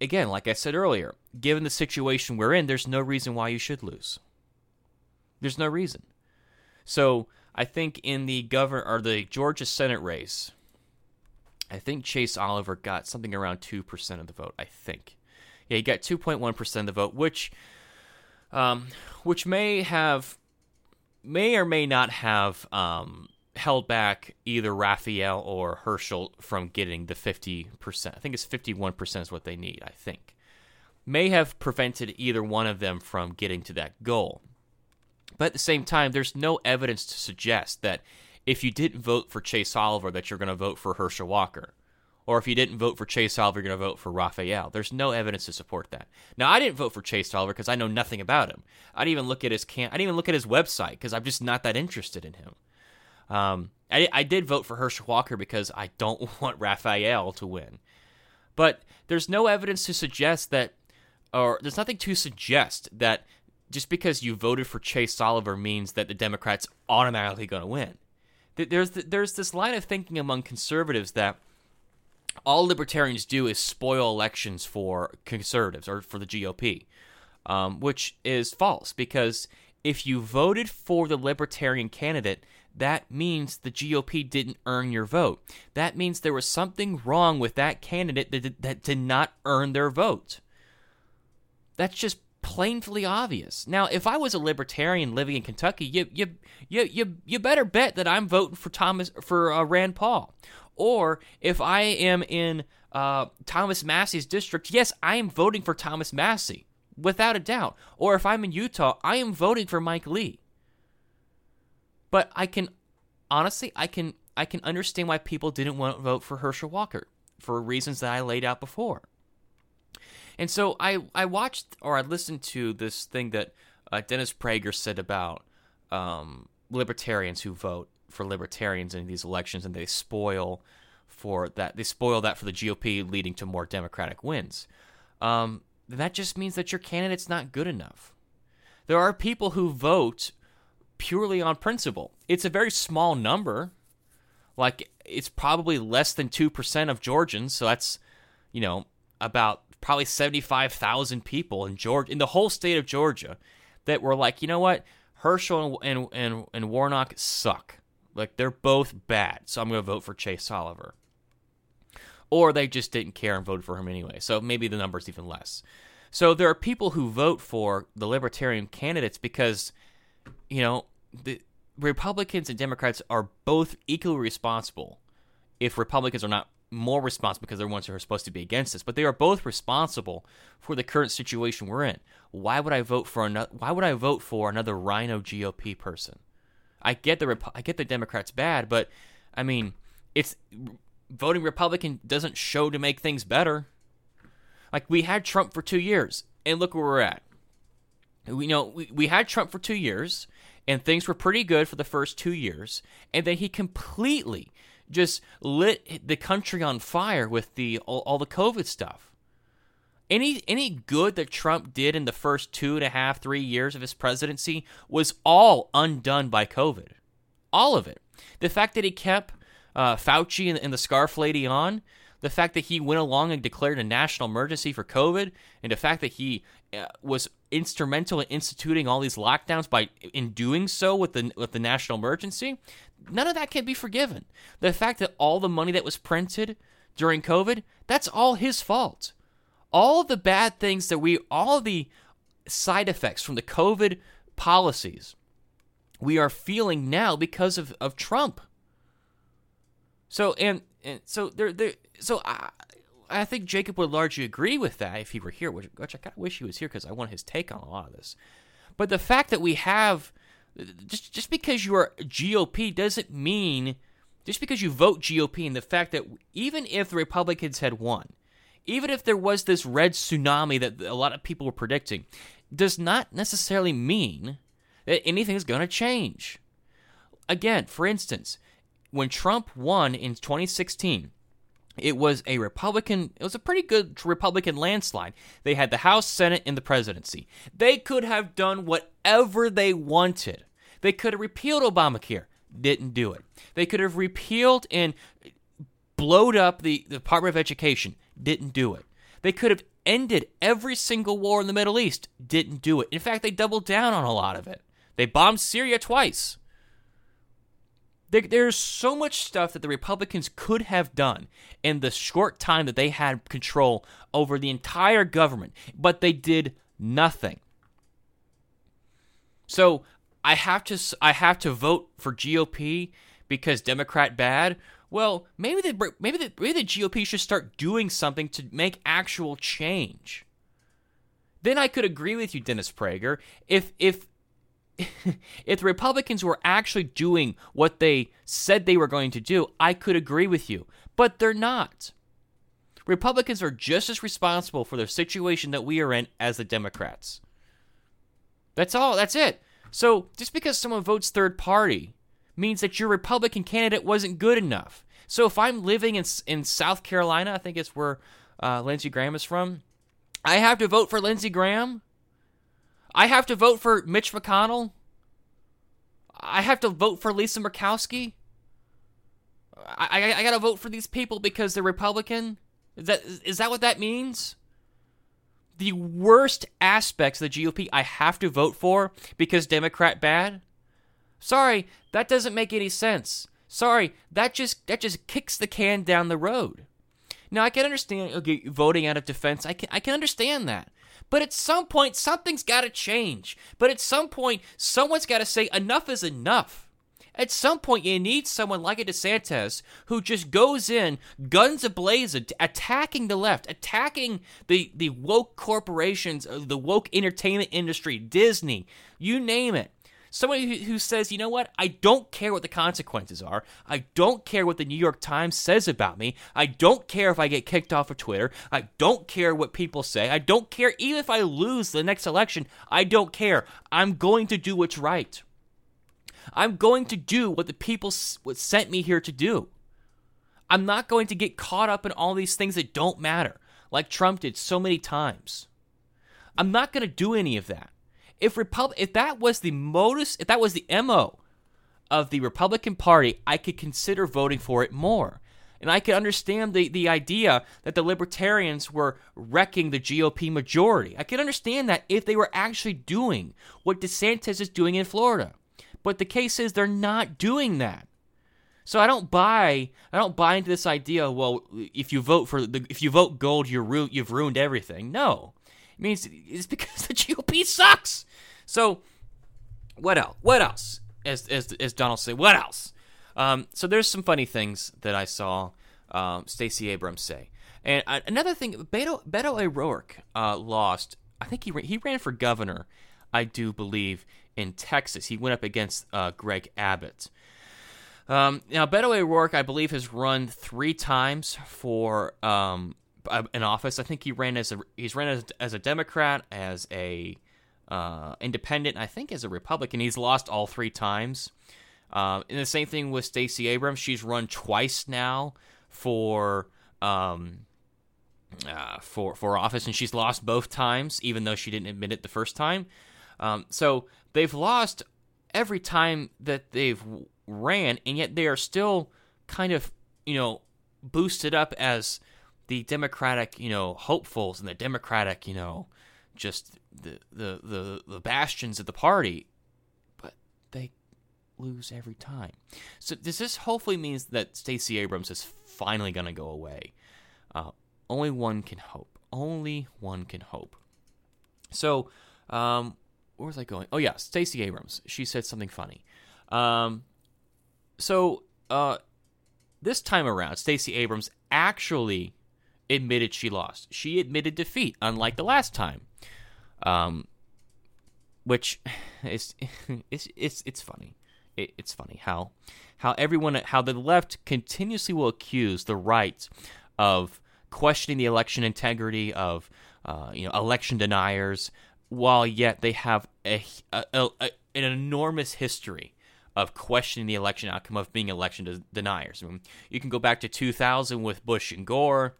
again, like I said earlier, given the situation we're in, there's no reason why you should lose. There's no reason. So I think in the governor or the Georgia Senate race, I think Chase Oliver got something around two percent of the vote. I think, yeah, he got two point one percent of the vote, which, um, which may have, may or may not have um, held back either Raphael or Herschel from getting the 50%. I think it's 51% is what they need, I think. May have prevented either one of them from getting to that goal. But at the same time, there's no evidence to suggest that if you didn't vote for Chase Oliver, that you're going to vote for Herschel Walker. Or if you didn't vote for Chase Oliver, you're going to vote for Raphael. There's no evidence to support that. Now, I didn't vote for Chase Oliver because I know nothing about him. I didn't even look at his can. I didn't even look at his website because I'm just not that interested in him. Um, I, I did vote for Herschel Walker because I don't want Raphael to win. But there's no evidence to suggest that, or there's nothing to suggest that just because you voted for Chase Oliver means that the Democrats automatically going to win. There's there's this line of thinking among conservatives that all libertarians do is spoil elections for conservatives or for the GOP, um, which is false because if you voted for the libertarian candidate, that means the GOP didn't earn your vote. That means there was something wrong with that candidate that did, that did not earn their vote. That's just plainly obvious. Now, if I was a libertarian living in Kentucky, you you you you, you better bet that I'm voting for Thomas for uh, Rand Paul. Or if I am in uh, Thomas Massie's district, yes, I am voting for Thomas Massie without a doubt. Or if I'm in Utah, I am voting for Mike Lee. But I can honestly, I can I can understand why people didn't want to vote for Herschel Walker for reasons that I laid out before. And so I I watched or I listened to this thing that uh, Dennis Prager said about um, libertarians who vote for libertarians in these elections and they spoil for that they spoil that for the GOP leading to more Democratic wins. Um, that just means that your candidate's not good enough. There are people who vote purely on principle. It's a very small number. Like it's probably less than 2% of Georgians, so that's, you know, about probably 75,000 people in Georgia in the whole state of Georgia that were like, "You know what? Herschel and, and, and, Warnock suck. Like they're both bad. So I'm going to vote for Chase Oliver. Or they just didn't care and voted for him anyway. So maybe the number's even less. So there are people who vote for the libertarian candidates because, you know, the Republicans and Democrats are both equally responsible. If Republicans are not more responsible because they're the ones who are supposed to be against this, but they are both responsible for the current situation we're in. Why would I vote for another? Why would I vote for another RINO GOP person? I get the I get the Democrats bad, but I mean, it's voting Republican doesn't show to make things better. Like we had Trump for two years, and look where we're at. We know we, we had Trump for two years, and things were pretty good for the first two years, and then he completely just lit the country on fire with the all, all, the COVID stuff. Any any good that Trump did in the first two and a half, three years of his presidency was all undone by COVID. All of it. The fact that he kept uh, Fauci and, and the scarf lady on, the fact that he went along and declared a national emergency for COVID, and the fact that he uh, was instrumental in instituting all these lockdowns by in doing so with the with the national emergency, none of that can be forgiven. The fact that all the money that was printed during COVID, that's all his fault. All the bad things that we, all the side effects from the COVID policies, we are feeling now because of, of Trump. So and, and so there there so I I think Jacob would largely agree with that if he were here, which, which I kind of wish he was here because I want his take on a lot of this. But the fact that we have just just because you are GOP doesn't mean just because you vote GOP and the fact that even if the Republicans had won, even if there was this red tsunami that a lot of people were predicting, does not necessarily mean that anything is going to change. Again, for instance, when Trump won in 2016, it was a Republican, it was a pretty good Republican landslide. They had the House, Senate, and the presidency. They could have done whatever they wanted. They could have repealed Obamacare, didn't do it. They could have repealed and blowed up the, the Department of Education, didn't do it. They could have ended every single war in the Middle East, didn't do it. In fact, they doubled down on a lot of it. They bombed Syria twice. There, there's so much stuff that the Republicans could have done in the short time that they had control over the entire government, but they did nothing. So I have to I have to vote for GOP because Democrat bad. Well, maybe the maybe the maybe the GOP should start doing something to make actual change. Then I could agree with you, Dennis Prager. If if if the Republicans were actually doing what they said they were going to do, I could agree with you. But they're not. Republicans are just as responsible for the situation that we are in as the Democrats. That's all. That's it. So just because someone votes third party means that your Republican candidate wasn't good enough. So if I'm living in in South Carolina, I think it's where uh, Lindsey Graham is from, I have to vote for Lindsey Graham I have to vote for Mitch McConnell. I have to vote for Lisa Murkowski. I, I, I gotta vote for these people because they're Republican. Is that is that what that means? The worst aspects of the GOP I have to vote for because Democrat bad. Sorry, that doesn't make any sense. Sorry, that just that just kicks the can down the road. Now I can understand okay, voting out of defense. I can I can understand that. But at some point, something's got to change. But at some point, someone's got to say enough is enough. At some point, you need someone like a DeSantis who just goes in, guns ablazing, attacking the left, attacking the, the woke corporations, uh, the woke entertainment industry, Disney, you name it. Somebody who says, you know what, I don't care what the consequences are. I don't care what the New York Times says about me. I don't care if I get kicked off of Twitter. I don't care what people say. I don't care even if I lose the next election. I don't care. I'm going to do what's right. I'm going to do what the people sent me here to do. I'm not going to get caught up in all these things that don't matter, like Trump did so many times. I'm not going to do any of that. If Repub- if that was the modus, if that was the MO of the Republican Party, I could consider voting for it more. And I could understand the, the idea that the libertarians were wrecking the GOP majority. I could understand that if they were actually doing what DeSantis is doing in Florida. But the case is they're not doing that. So I don't buy I don't buy into this idea. Well, if you vote for the if you vote gold, you're ru- you've ruined everything. No, it means it's because the GOP sucks. So what else? What else? As as as Donald said, what else? Um, so there's some funny things that I saw um, Stacey Abrams say. And uh, another thing, Beto, Beto O'Rourke uh, lost. I think he ran, he ran for governor, I do believe, in Texas. He went up against uh, Greg Abbott. Um, now, Beto O'Rourke, I believe, has run three times for um, an office. I think he ran as a he's ran as, as a Democrat, as a uh, independent, I think as a Republican. He's lost all three times. Um, and the same thing with Stacey Abrams. She's run twice now for um, uh, for for office, and she's lost both times, even though she didn't admit it the first time. Um, so they've lost every time that they've ran, and yet they are still kind of you know boosted up as the Democratic you know hopefuls and the Democratic you know just the the the, the bastions of the party, but they lose every time. So does this hopefully means that Stacey Abrams is finally going to go away? Uh, only one can hope. Only one can hope. So, um, where was I going? Oh yeah, Stacey Abrams. She said something funny. Um, so uh, this time around, Stacey Abrams actually admitted she lost. She admitted defeat, unlike the last time. Um, which is it's it's it's funny it, it's funny how how everyone how the left continuously will accuse the right of questioning the election integrity of uh, you know election deniers while yet they have a, a, a, an enormous history of questioning the election outcome of being election deniers. I mean, you can go back to 2000 with Bush and Gore.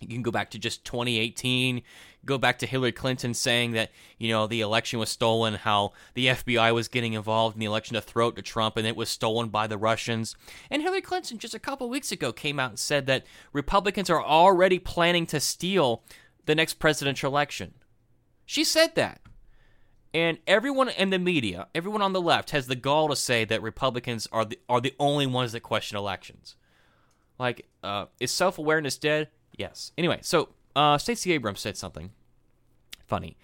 You can go back to just 2018, go back to Hillary Clinton saying that, you know, the election was stolen, how the FBI was getting involved in the election to throw it to Trump and it was stolen by the Russians. And Hillary Clinton just a couple weeks ago came out and said that Republicans are already planning to steal the next presidential election. She said that. And everyone in the media, everyone on the left has the gall to say that Republicans are the are the only ones that question elections. Like, uh, is self awareness dead? Yes. Anyway, so uh, Stacey Abrams said something funny.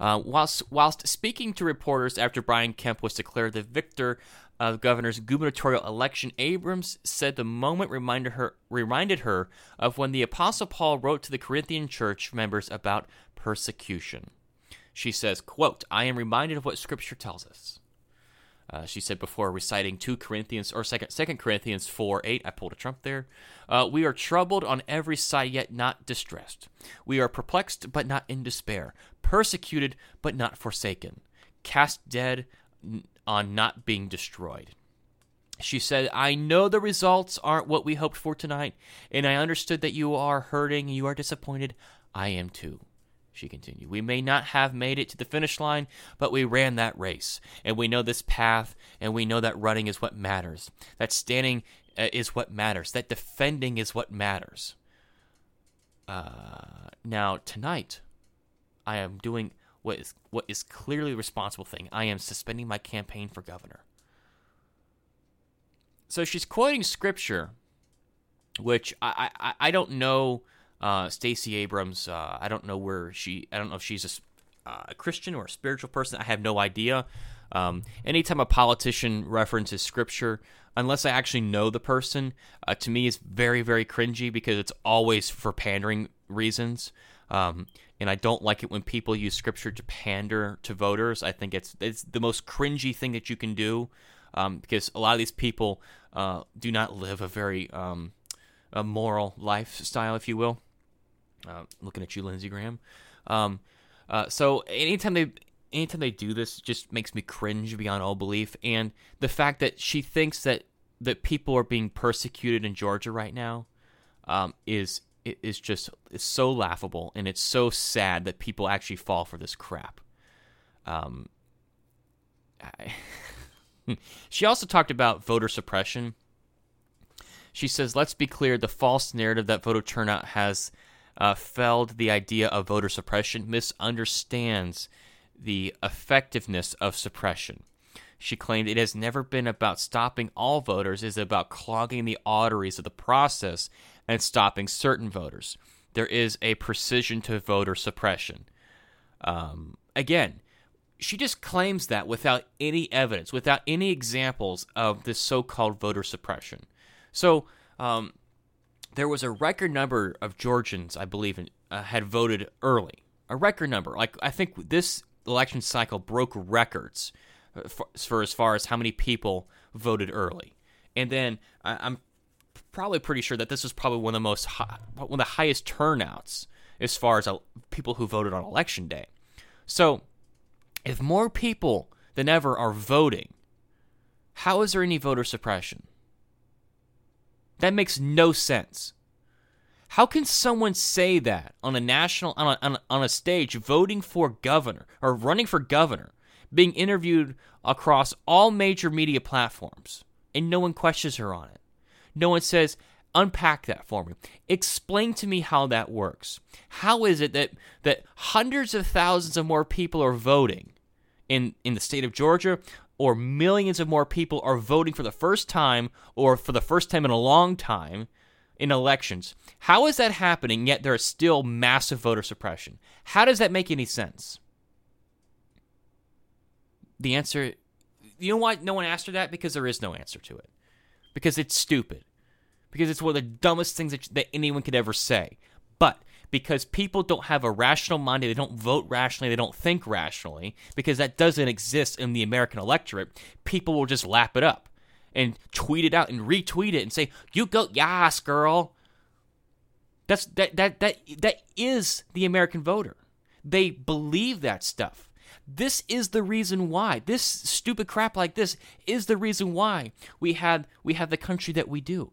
Uh, whilst, whilst speaking to reporters after Brian Kemp was declared the victor of governor's gubernatorial election, Abrams said the moment reminded her reminded her of when the apostle Paul wrote to the Corinthian church members about persecution. She says, quote, I am reminded of what scripture tells us. Uh, she said before reciting 2 Corinthians or 2, 2 Corinthians 4 8. I pulled a trump there. Uh, we are troubled on every side, yet not distressed. We are perplexed, but not in despair. Persecuted, but not forsaken. Cast dead on not being destroyed. She said, I know the results aren't what we hoped for tonight, and I understood that you are hurting, you are disappointed. I am too she continued. We may not have made it to the finish line, but we ran that race. And we know this path, and we know that running is what matters. That standing uh, is what matters. That defending is what matters. Uh, now, tonight, I am doing what is, what is clearly a responsible thing. I am suspending my campaign for governor. So she's quoting scripture, which I, I, I don't know uh, Stacey Abrams, uh, I don't know where she. I don't know if she's a, uh, a Christian or a spiritual person. I have no idea. Um, anytime a politician references scripture, unless I actually know the person, uh, to me is very, very cringy because it's always for pandering reasons. Um, and I don't like it when people use scripture to pander to voters. I think it's it's the most cringy thing that you can do um, because a lot of these people uh, do not live a very um, a moral lifestyle, if you will. Uh, looking at you, Lindsey Graham. Um, uh, so anytime they anytime they do this, just makes me cringe beyond all belief. And the fact that she thinks that that people are being persecuted in Georgia right now um, is is just is so laughable, and it's so sad that people actually fall for this crap. Um, I, she also talked about voter suppression She says, let's be clear the false narrative that voter turnout has uh, felled the idea of voter suppression misunderstands the effectiveness of suppression. She claimed it has never been about stopping all voters, it is about clogging the arteries of the process and stopping certain voters. There is a precision to voter suppression. Um, again, she just claims that without any evidence, without any examples of this so called voter suppression. So, um, there was a record number of Georgians, I believe, uh, had voted early. A record number. Like, I think this election cycle broke records uh, for, for as far as how many people voted early. And then I, am probably pretty sure that this was probably one of the most high, one of the highest turnouts as far as uh, people who voted on election day. So, if more people than ever are voting, how is there any voter suppression? That makes no sense. How can someone say that on a national on a, on a, on a stage voting for governor or running for governor, being interviewed across all major media platforms, and no one questions her on it? No one says, unpack that for me. Explain to me how that works. How is it that that hundreds of thousands of more people are voting in in the state of Georgia or millions of more people are voting for the first time or for the first time in a long time in elections. How is that happening yet there is still massive voter suppression? How does that make any sense? The answer you know why no one asked her that because there is no answer to it. Because it's stupid because it's one of the dumbest things that, that anyone could ever say. But because people don't have a rational mind, they don't vote rationally, they don't think rationally, because that doesn't exist in the American electorate, people will just lap it up and tweet it out and retweet it and say, "You go, yas, girl." That's that that that that is the American voter. They believe that stuff. This is the reason why. This stupid crap like this is the reason why we had we have the country that we do.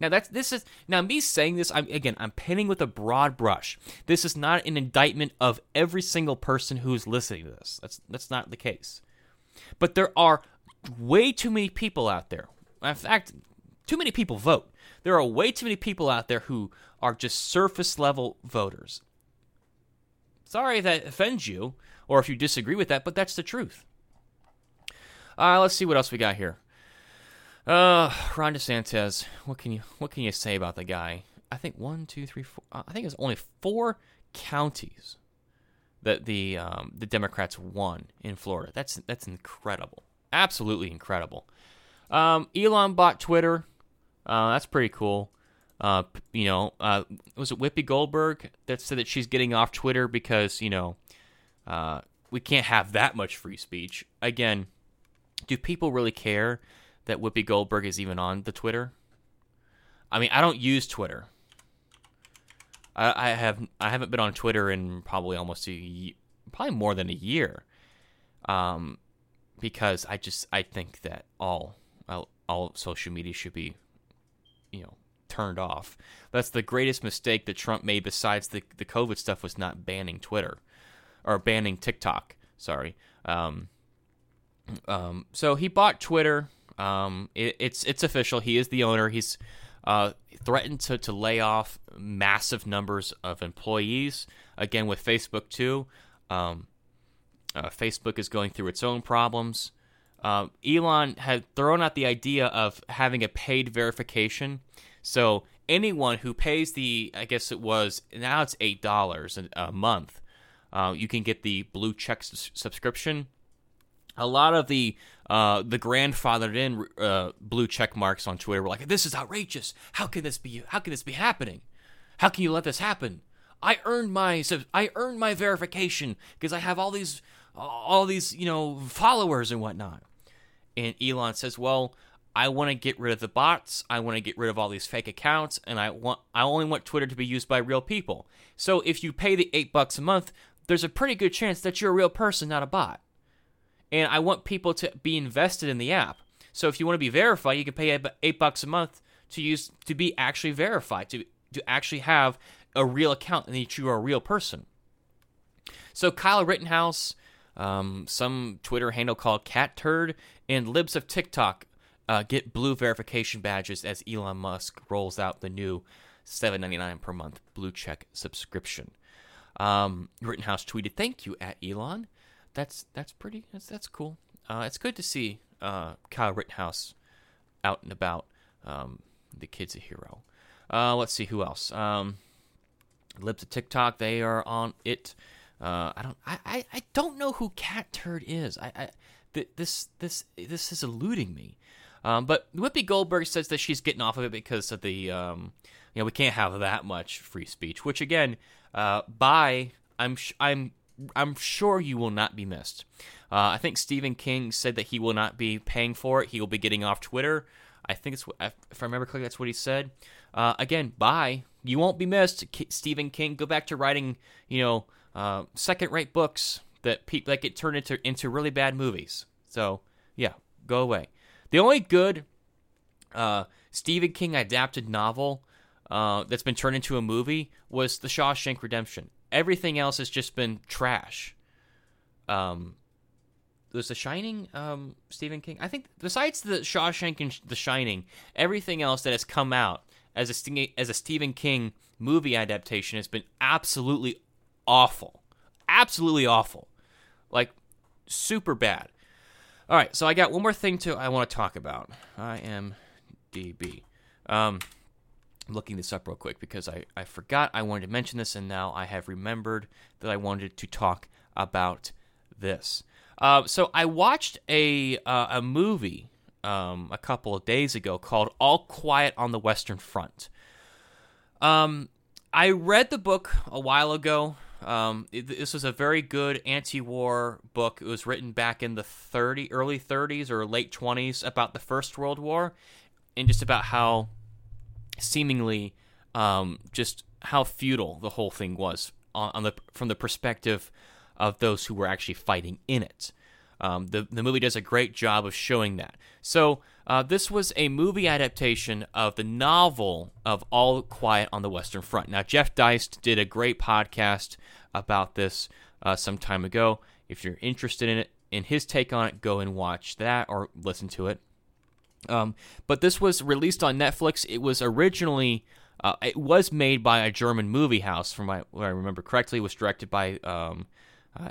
Now that's this is now me saying this. I'm again I'm painting with a broad brush. This is not an indictment of every single person who's listening to this. That's that's not the case. But there are way too many people out there. In fact, too many people vote. There are way too many people out there who are just surface level voters. Sorry if that offends you, or if you disagree with that, but that's the truth. Uh, let's see what else we got here. Uh, Ron DeSantis. What can you what can you say about the guy? I think one, two, three, four. I think it's only four counties that the um, the Democrats won in Florida. That's that's incredible. Absolutely incredible. Um, Elon bought Twitter. Uh, that's pretty cool. Uh, you know, uh, was it Whoopi Goldberg that said that she's getting off Twitter because you know uh, we can't have that much free speech? Again, do people really care that Whoopi Goldberg is even on the Twitter. I mean, I don't use Twitter. I, I have I haven't been on Twitter in probably almost a probably more than a year, um, because I just I think that all all social media should be, you know, turned off. That's the greatest mistake that Trump made. Besides the the COVID stuff, was not banning Twitter or banning TikTok. Sorry. Um, um, so he bought Twitter. Um, it, it's it's official. He is the owner. He's uh, threatened to, to lay off massive numbers of employees. Again, with Facebook too. Um, uh, Facebook is going through its own problems. Uh, Elon had thrown out the idea of having a paid verification. So anyone who pays the, I guess it was now it's eight dollars a month, uh, you can get the blue check subscription a lot of the uh, the grandfathered in uh, blue check marks on Twitter were like, "This is outrageous! How can this be? How can this be happening? How can you let this happen? I earned my I earned my verification because I have all these all these you know followers and whatnot." And Elon says, "Well, I want to get rid of the bots. I want to get rid of all these fake accounts, and I want I only want Twitter to be used by real people. So if you pay the eight bucks a month, there's a pretty good chance that you're a real person, not a bot." And I want people to be invested in the app. So if you want to be verified, you can pay eight bucks a month to use to be actually verified to to actually have a real account and that you are a real person. So Kyle Rittenhouse, um, some Twitter handle called Cat Turd, and libs of TikTok uh, get blue verification badges as Elon Musk rolls out the new 7.99 per month blue check subscription. Um, Rittenhouse tweeted, "Thank you at Elon. That's that's pretty. That's that's cool. Uh, it's good to see uh, Kyle Rittenhouse out and about. Um, the kid's a hero. Uh, let's see who else. Um, Libs of TikTok, they are on it. Uh, I don't. I, I, I don't know who Cat Turd is. I, I th- this this this is eluding me. Um, but Whoopi Goldberg says that she's getting off of it because of the um, you know we can't have that much free speech. Which again, uh, by I'm sh- I'm I'm sure you will not be missed. Uh, I think Stephen King said that he will not be paying for it. He will be getting off Twitter. I think it's if I remember correctly, that's what he said. Uh, again, bye. You won't be missed, K- Stephen King. Go back to writing, you know, uh, second-rate books that pe- that get turned into into really bad movies. So yeah, go away. The only good uh, Stephen King adapted novel uh, that's been turned into a movie was The Shawshank Redemption. Everything else has just been trash. Um, was The Shining um, Stephen King? I think besides The Shawshank and The Shining, everything else that has come out as a as a Stephen King movie adaptation has been absolutely awful, absolutely awful, like super bad. All right, so I got one more thing to I want to talk about. IMDb. Um, Looking this up real quick because I, I forgot I wanted to mention this, and now I have remembered that I wanted to talk about this. Uh, so I watched a uh, a movie um, a couple of days ago called All Quiet on the Western Front. Um, I read the book a while ago. Um, it, this was a very good anti-war book. It was written back in the 30 early 30s or late 20s about the First World War, and just about how seemingly um, just how futile the whole thing was on, on, the from the perspective of those who were actually fighting in it. Um, the the movie does a great job of showing that. So uh, this was a movie adaptation of the novel of All Quiet on the Western Front. Now Jeff Deist did a great podcast about this uh, some time ago. If you're interested in it, in his take on it, go and watch that or listen to it. Um, but this was released on Netflix. It was originally uh, it was made by a German movie house, from what I remember correctly. It was directed by um, uh,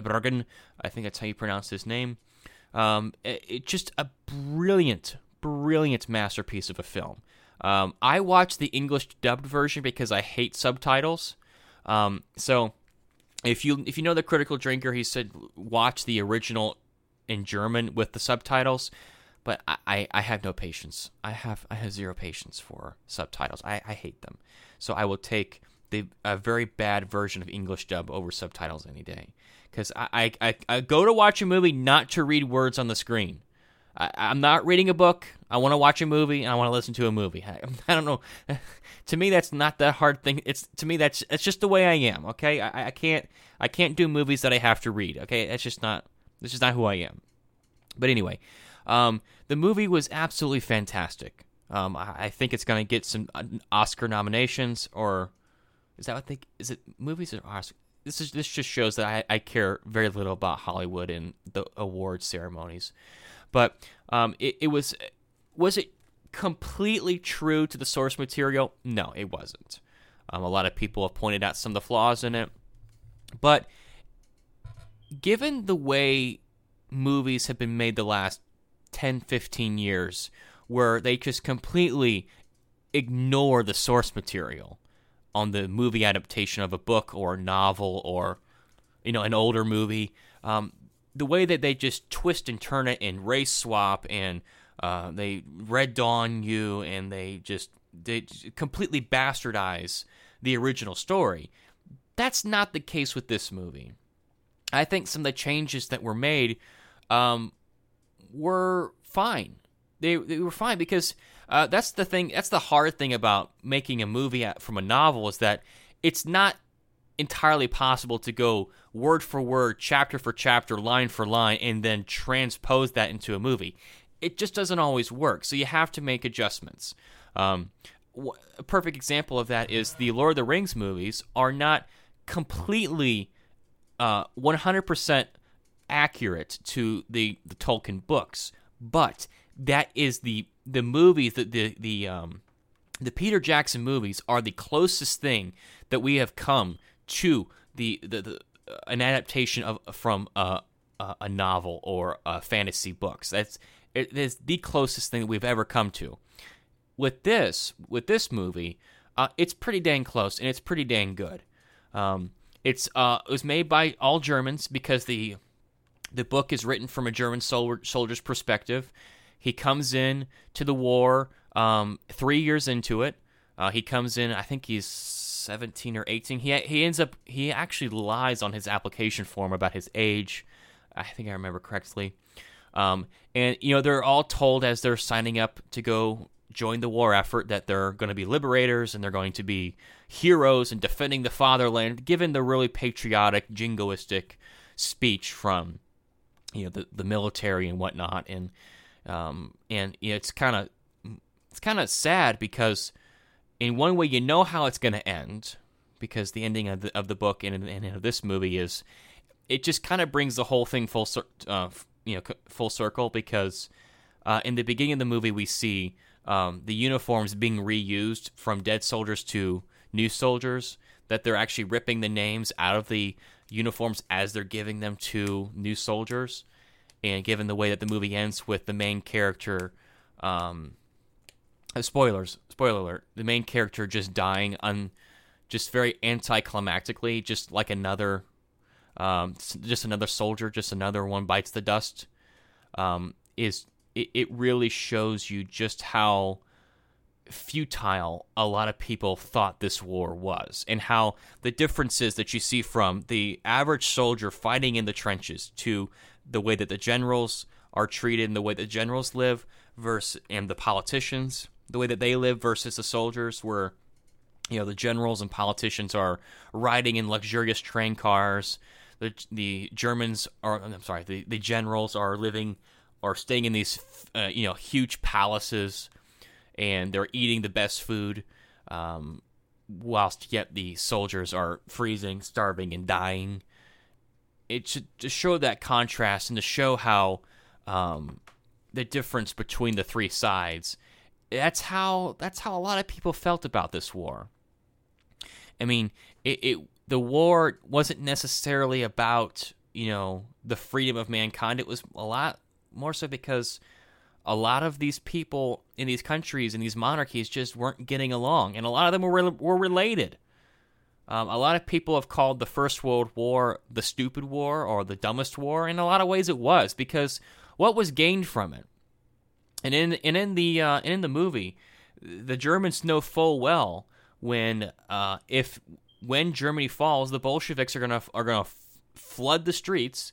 Bergen. I think that's how you pronounce his name. Um, it, just a brilliant, brilliant masterpiece of a film. Um, I watched the English dubbed version because I hate subtitles. Um, so if you if you know the Critical Drinker, he said watch the original in German with the subtitles but I, I have no patience. I have I have zero patience for subtitles. I, I hate them. So I will take the a very bad version of English dub over subtitles any day. Because I, I, I go to watch a movie not to read words on the screen. I, am not reading a book. I want to watch a movie. And I want to listen to a movie. I, I, don't know. to me, that's not that hard thing. It's to me that's it's just the way I am. Okay, I, I can't I can't do movies that I have to read. Okay, that's just not this is not who I am. But anyway, um, the movie was absolutely fantastic. Um, I, I, think it's going to get some uh, Oscar nominations, or is that what they? Is it movies or Oscar? This is this just shows that I, I care very little about Hollywood and the award ceremonies. But um, it, it was was it completely true to the source material? No, it wasn't. Um, a lot of people have pointed out some of the flaws in it, but given the way movies have been made the last 10, 15 years where they just completely ignore the source material on the movie adaptation of a book or a novel or you know an older movie. Um, the way that they just twist and turn it and race swap and uh, they red dawn you and they just they completely bastardize the original story. That's not the case with this movie. I think some of the changes that were made um, were fine. They, they were fine because uh, that's the thing. That's the hard thing about making a movie from a novel is that it's not entirely possible to go word for word, chapter for chapter, line for line, and then transpose that into a movie. It just doesn't always work. So you have to make adjustments. Um, a perfect example of that is the Lord of the Rings movies are not completely uh, 100% accurate to the, the Tolkien books, but that is the the movies that the the um the Peter Jackson movies are the closest thing that we have come to the the, the uh, an adaptation of from uh, a novel or a fantasy books. That's it is the closest thing that we've ever come to. With this, with this movie, uh, it's pretty dang close and it's pretty dang good. Um, it's uh, it was made by all Germans because the the book is written from a German sol- soldier's perspective. He comes in to the war um, three years into it. Uh, he comes in, I think he's 17 or 18. He he ends up he actually lies on his application form about his age. I think I remember correctly. Um, and you know they're all told as they're signing up to go join the war effort that they're going to be liberators and they're going to be heroes and defending the fatherland. Given the really patriotic, jingoistic speech from you know the the military and whatnot, and um, and it's kind of it's kind of sad because in one way you know how it's going to end because the ending of the of the book and, and of this movie is it just kind of brings the whole thing full uh, you know full circle because uh, in the beginning of the movie we see um, the uniforms being reused from dead soldiers to new soldiers that they're actually ripping the names out of the uniforms as they're giving them to new soldiers and given the way that the movie ends with the main character um, uh, spoilers spoiler alert the main character just dying on just very anticlimactically just like another um, just another soldier just another one bites the dust um, is it, it really shows you just how futile a lot of people thought this war was and how the differences that you see from the average soldier fighting in the trenches to the way that the generals are treated and the way the generals live versus and the politicians the way that they live versus the soldiers where you know the generals and politicians are riding in luxurious train cars the the Germans are I'm sorry the, the generals are living or staying in these uh, you know huge palaces and they're eating the best food um, whilst yet the soldiers are freezing starving and dying it should to show that contrast and to show how um, the difference between the three sides that's how that's how a lot of people felt about this war. I mean, it, it the war wasn't necessarily about you know the freedom of mankind. It was a lot more so because a lot of these people in these countries and these monarchies just weren't getting along, and a lot of them were were related. Um, a lot of people have called the First World War the stupid war or the dumbest war. In a lot of ways, it was because what was gained from it? And in and in the uh, in the movie, the Germans know full well when uh, if when Germany falls, the Bolsheviks are gonna are gonna f- flood the streets,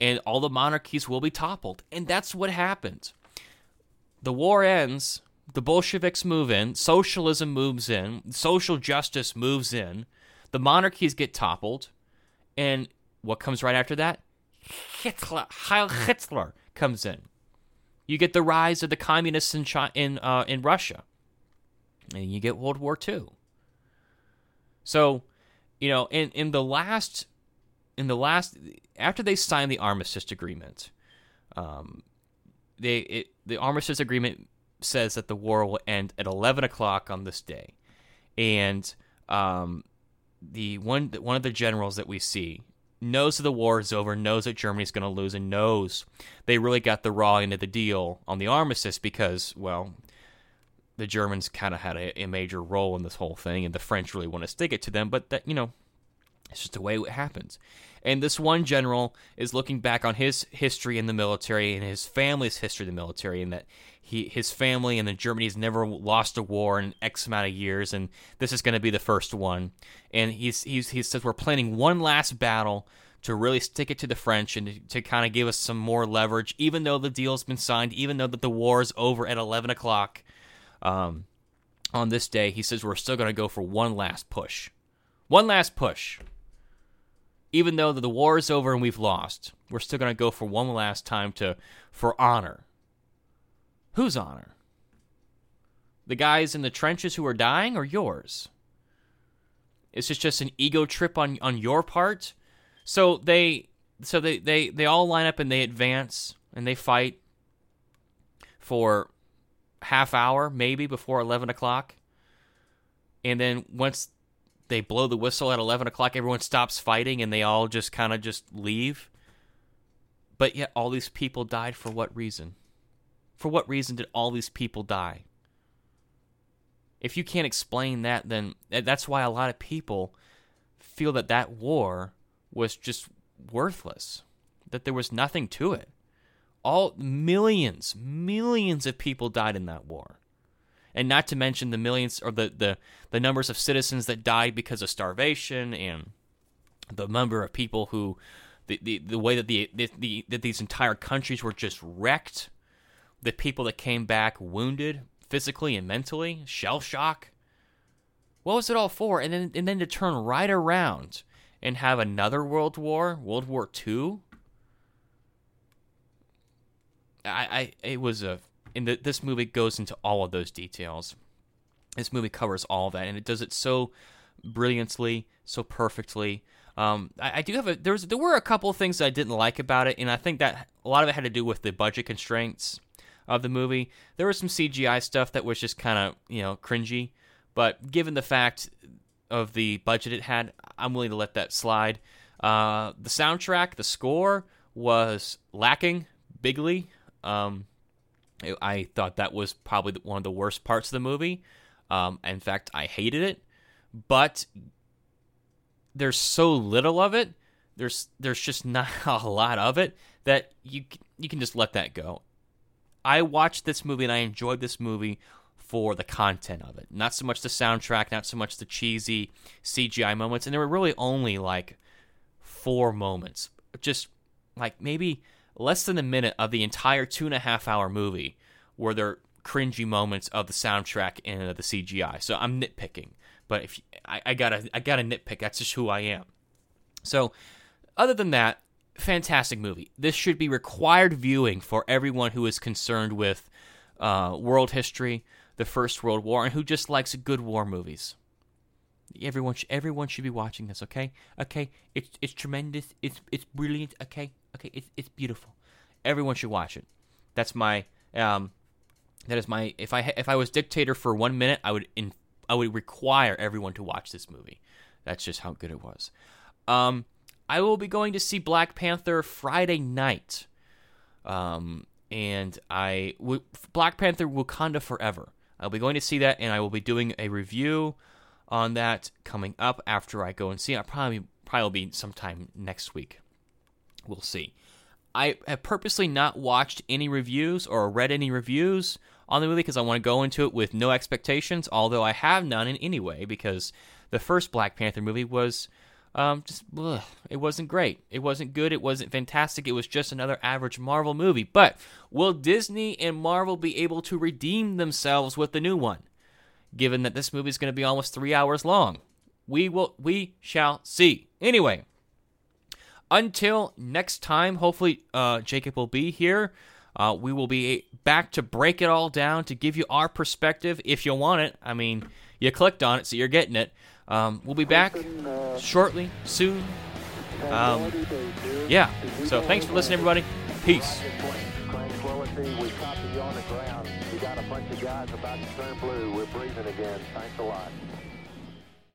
and all the monarchies will be toppled, and that's what happened. The war ends. The Bolsheviks move in. Socialism moves in. Social justice moves in. The monarchies get toppled, and what comes right after that? Hitler, Heil Hitler comes in. You get the rise of the communists in China, in uh, in Russia, and you get World War II. So, you know, in in the last in the last after they signed the armistice agreement, um, they it, the armistice agreement says that the war will end at eleven o'clock on this day, and um, the one one of the generals that we see knows that the war is over, knows that Germany's going to lose, and knows they really got the raw end of the deal on the armistice because, well, the Germans kind of had a, a, major role in this whole thing, and the French really want to stick it to them. But that, you know, it's just the way it happens. And this one general is looking back on his history in the military and his family's history in the military, and that he, his family and the Germany has never lost a war in X amount of years, and this is going to be the first one. And he's, he's he says we're planning one last battle to really stick it to the French and to, to kind of give us some more leverage, even though the deal's been signed, even though that the war is over at 11 o'clock um, on this day. He says we're still going to go for one last push, one last push even though the war is over and we've lost, we're still going to go for one last time to for honor. Whose honor? The guys in the trenches who are dying or yours? Is this just an ego trip on on your part? So they so they they they all line up and they advance and they fight for half hour maybe before 11 o'clock and then once they blow the whistle at 11 o'clock everyone stops fighting and they all just kind of just leave? But yet all these people died for what reason? For what reason did all these people die? If you can't explain that then that's why a lot of people feel that that war was just worthless that there was nothing to it. All millions, millions of people died in that war. And not to mention the millions or the, the, the numbers of citizens that died because of starvation and the number of people who the, the, the way that the, the, the that these entire countries were just wrecked, the people that came back wounded physically and mentally, shell shock. What was it all for? And then and then to turn right around and have another world war, World War II, I, I it was a in the, this movie goes into all of those details. This movie covers all of that, and it does it so brilliantly, so perfectly. Um, I, I, do have a there was there were a couple of things that I didn't like about it, and I think that a lot of it had to do with the budget constraints of the movie. There was some CGI stuff that was just kind of you know cringy, but given the fact of the budget it had, I'm willing to let that slide. Uh, the soundtrack, the score was lacking bigly. Um, I thought that was probably one of the worst parts of the movie. Um, in fact, I hated it. But there's so little of it. There's there's just not a lot of it that you you can just let that go. I watched this movie and I enjoyed this movie for the content of it, not so much the soundtrack, not so much the cheesy CGI moments. And there were really only like four moments, just like maybe less than a minute of the entire two and a half hour movie were there cringy moments of the soundtrack and of the CGI. So I'm nitpicking, but if I, I gotta I gotta nitpick, that's just who I am. So other than that, fantastic movie. This should be required viewing for everyone who is concerned with uh, world history, the First World War, and who just likes good war movies. Everyone, sh- everyone should be watching this. Okay, okay. It's it's tremendous. It's it's brilliant. Okay, Okay, it's it's beautiful. Everyone should watch it. That's my um, that is my if I if I was dictator for one minute, I would in I would require everyone to watch this movie. That's just how good it was. Um, I will be going to see Black Panther Friday night. Um, and I w- Black Panther Wakanda Forever. I'll be going to see that, and I will be doing a review on that coming up after I go and see. I'll probably probably will be sometime next week. We'll see. I have purposely not watched any reviews or read any reviews on the movie because I want to go into it with no expectations, although I have none in any way because the first Black Panther movie was um, just, ugh, it wasn't great. It wasn't good. It wasn't fantastic. It was just another average Marvel movie. But will Disney and Marvel be able to redeem themselves with the new one? Given that this movie is going to be almost three hours long, we will. We shall see. Anyway, until next time, hopefully uh, Jacob will be here. Uh, we will be back to break it all down to give you our perspective if you want it. I mean, you clicked on it, so you're getting it. Um, we'll be back shortly, soon. Um, yeah. So thanks for listening, everybody. Peace. We got a bunch of guys about to turn blue. We're breathing again. Thanks a lot.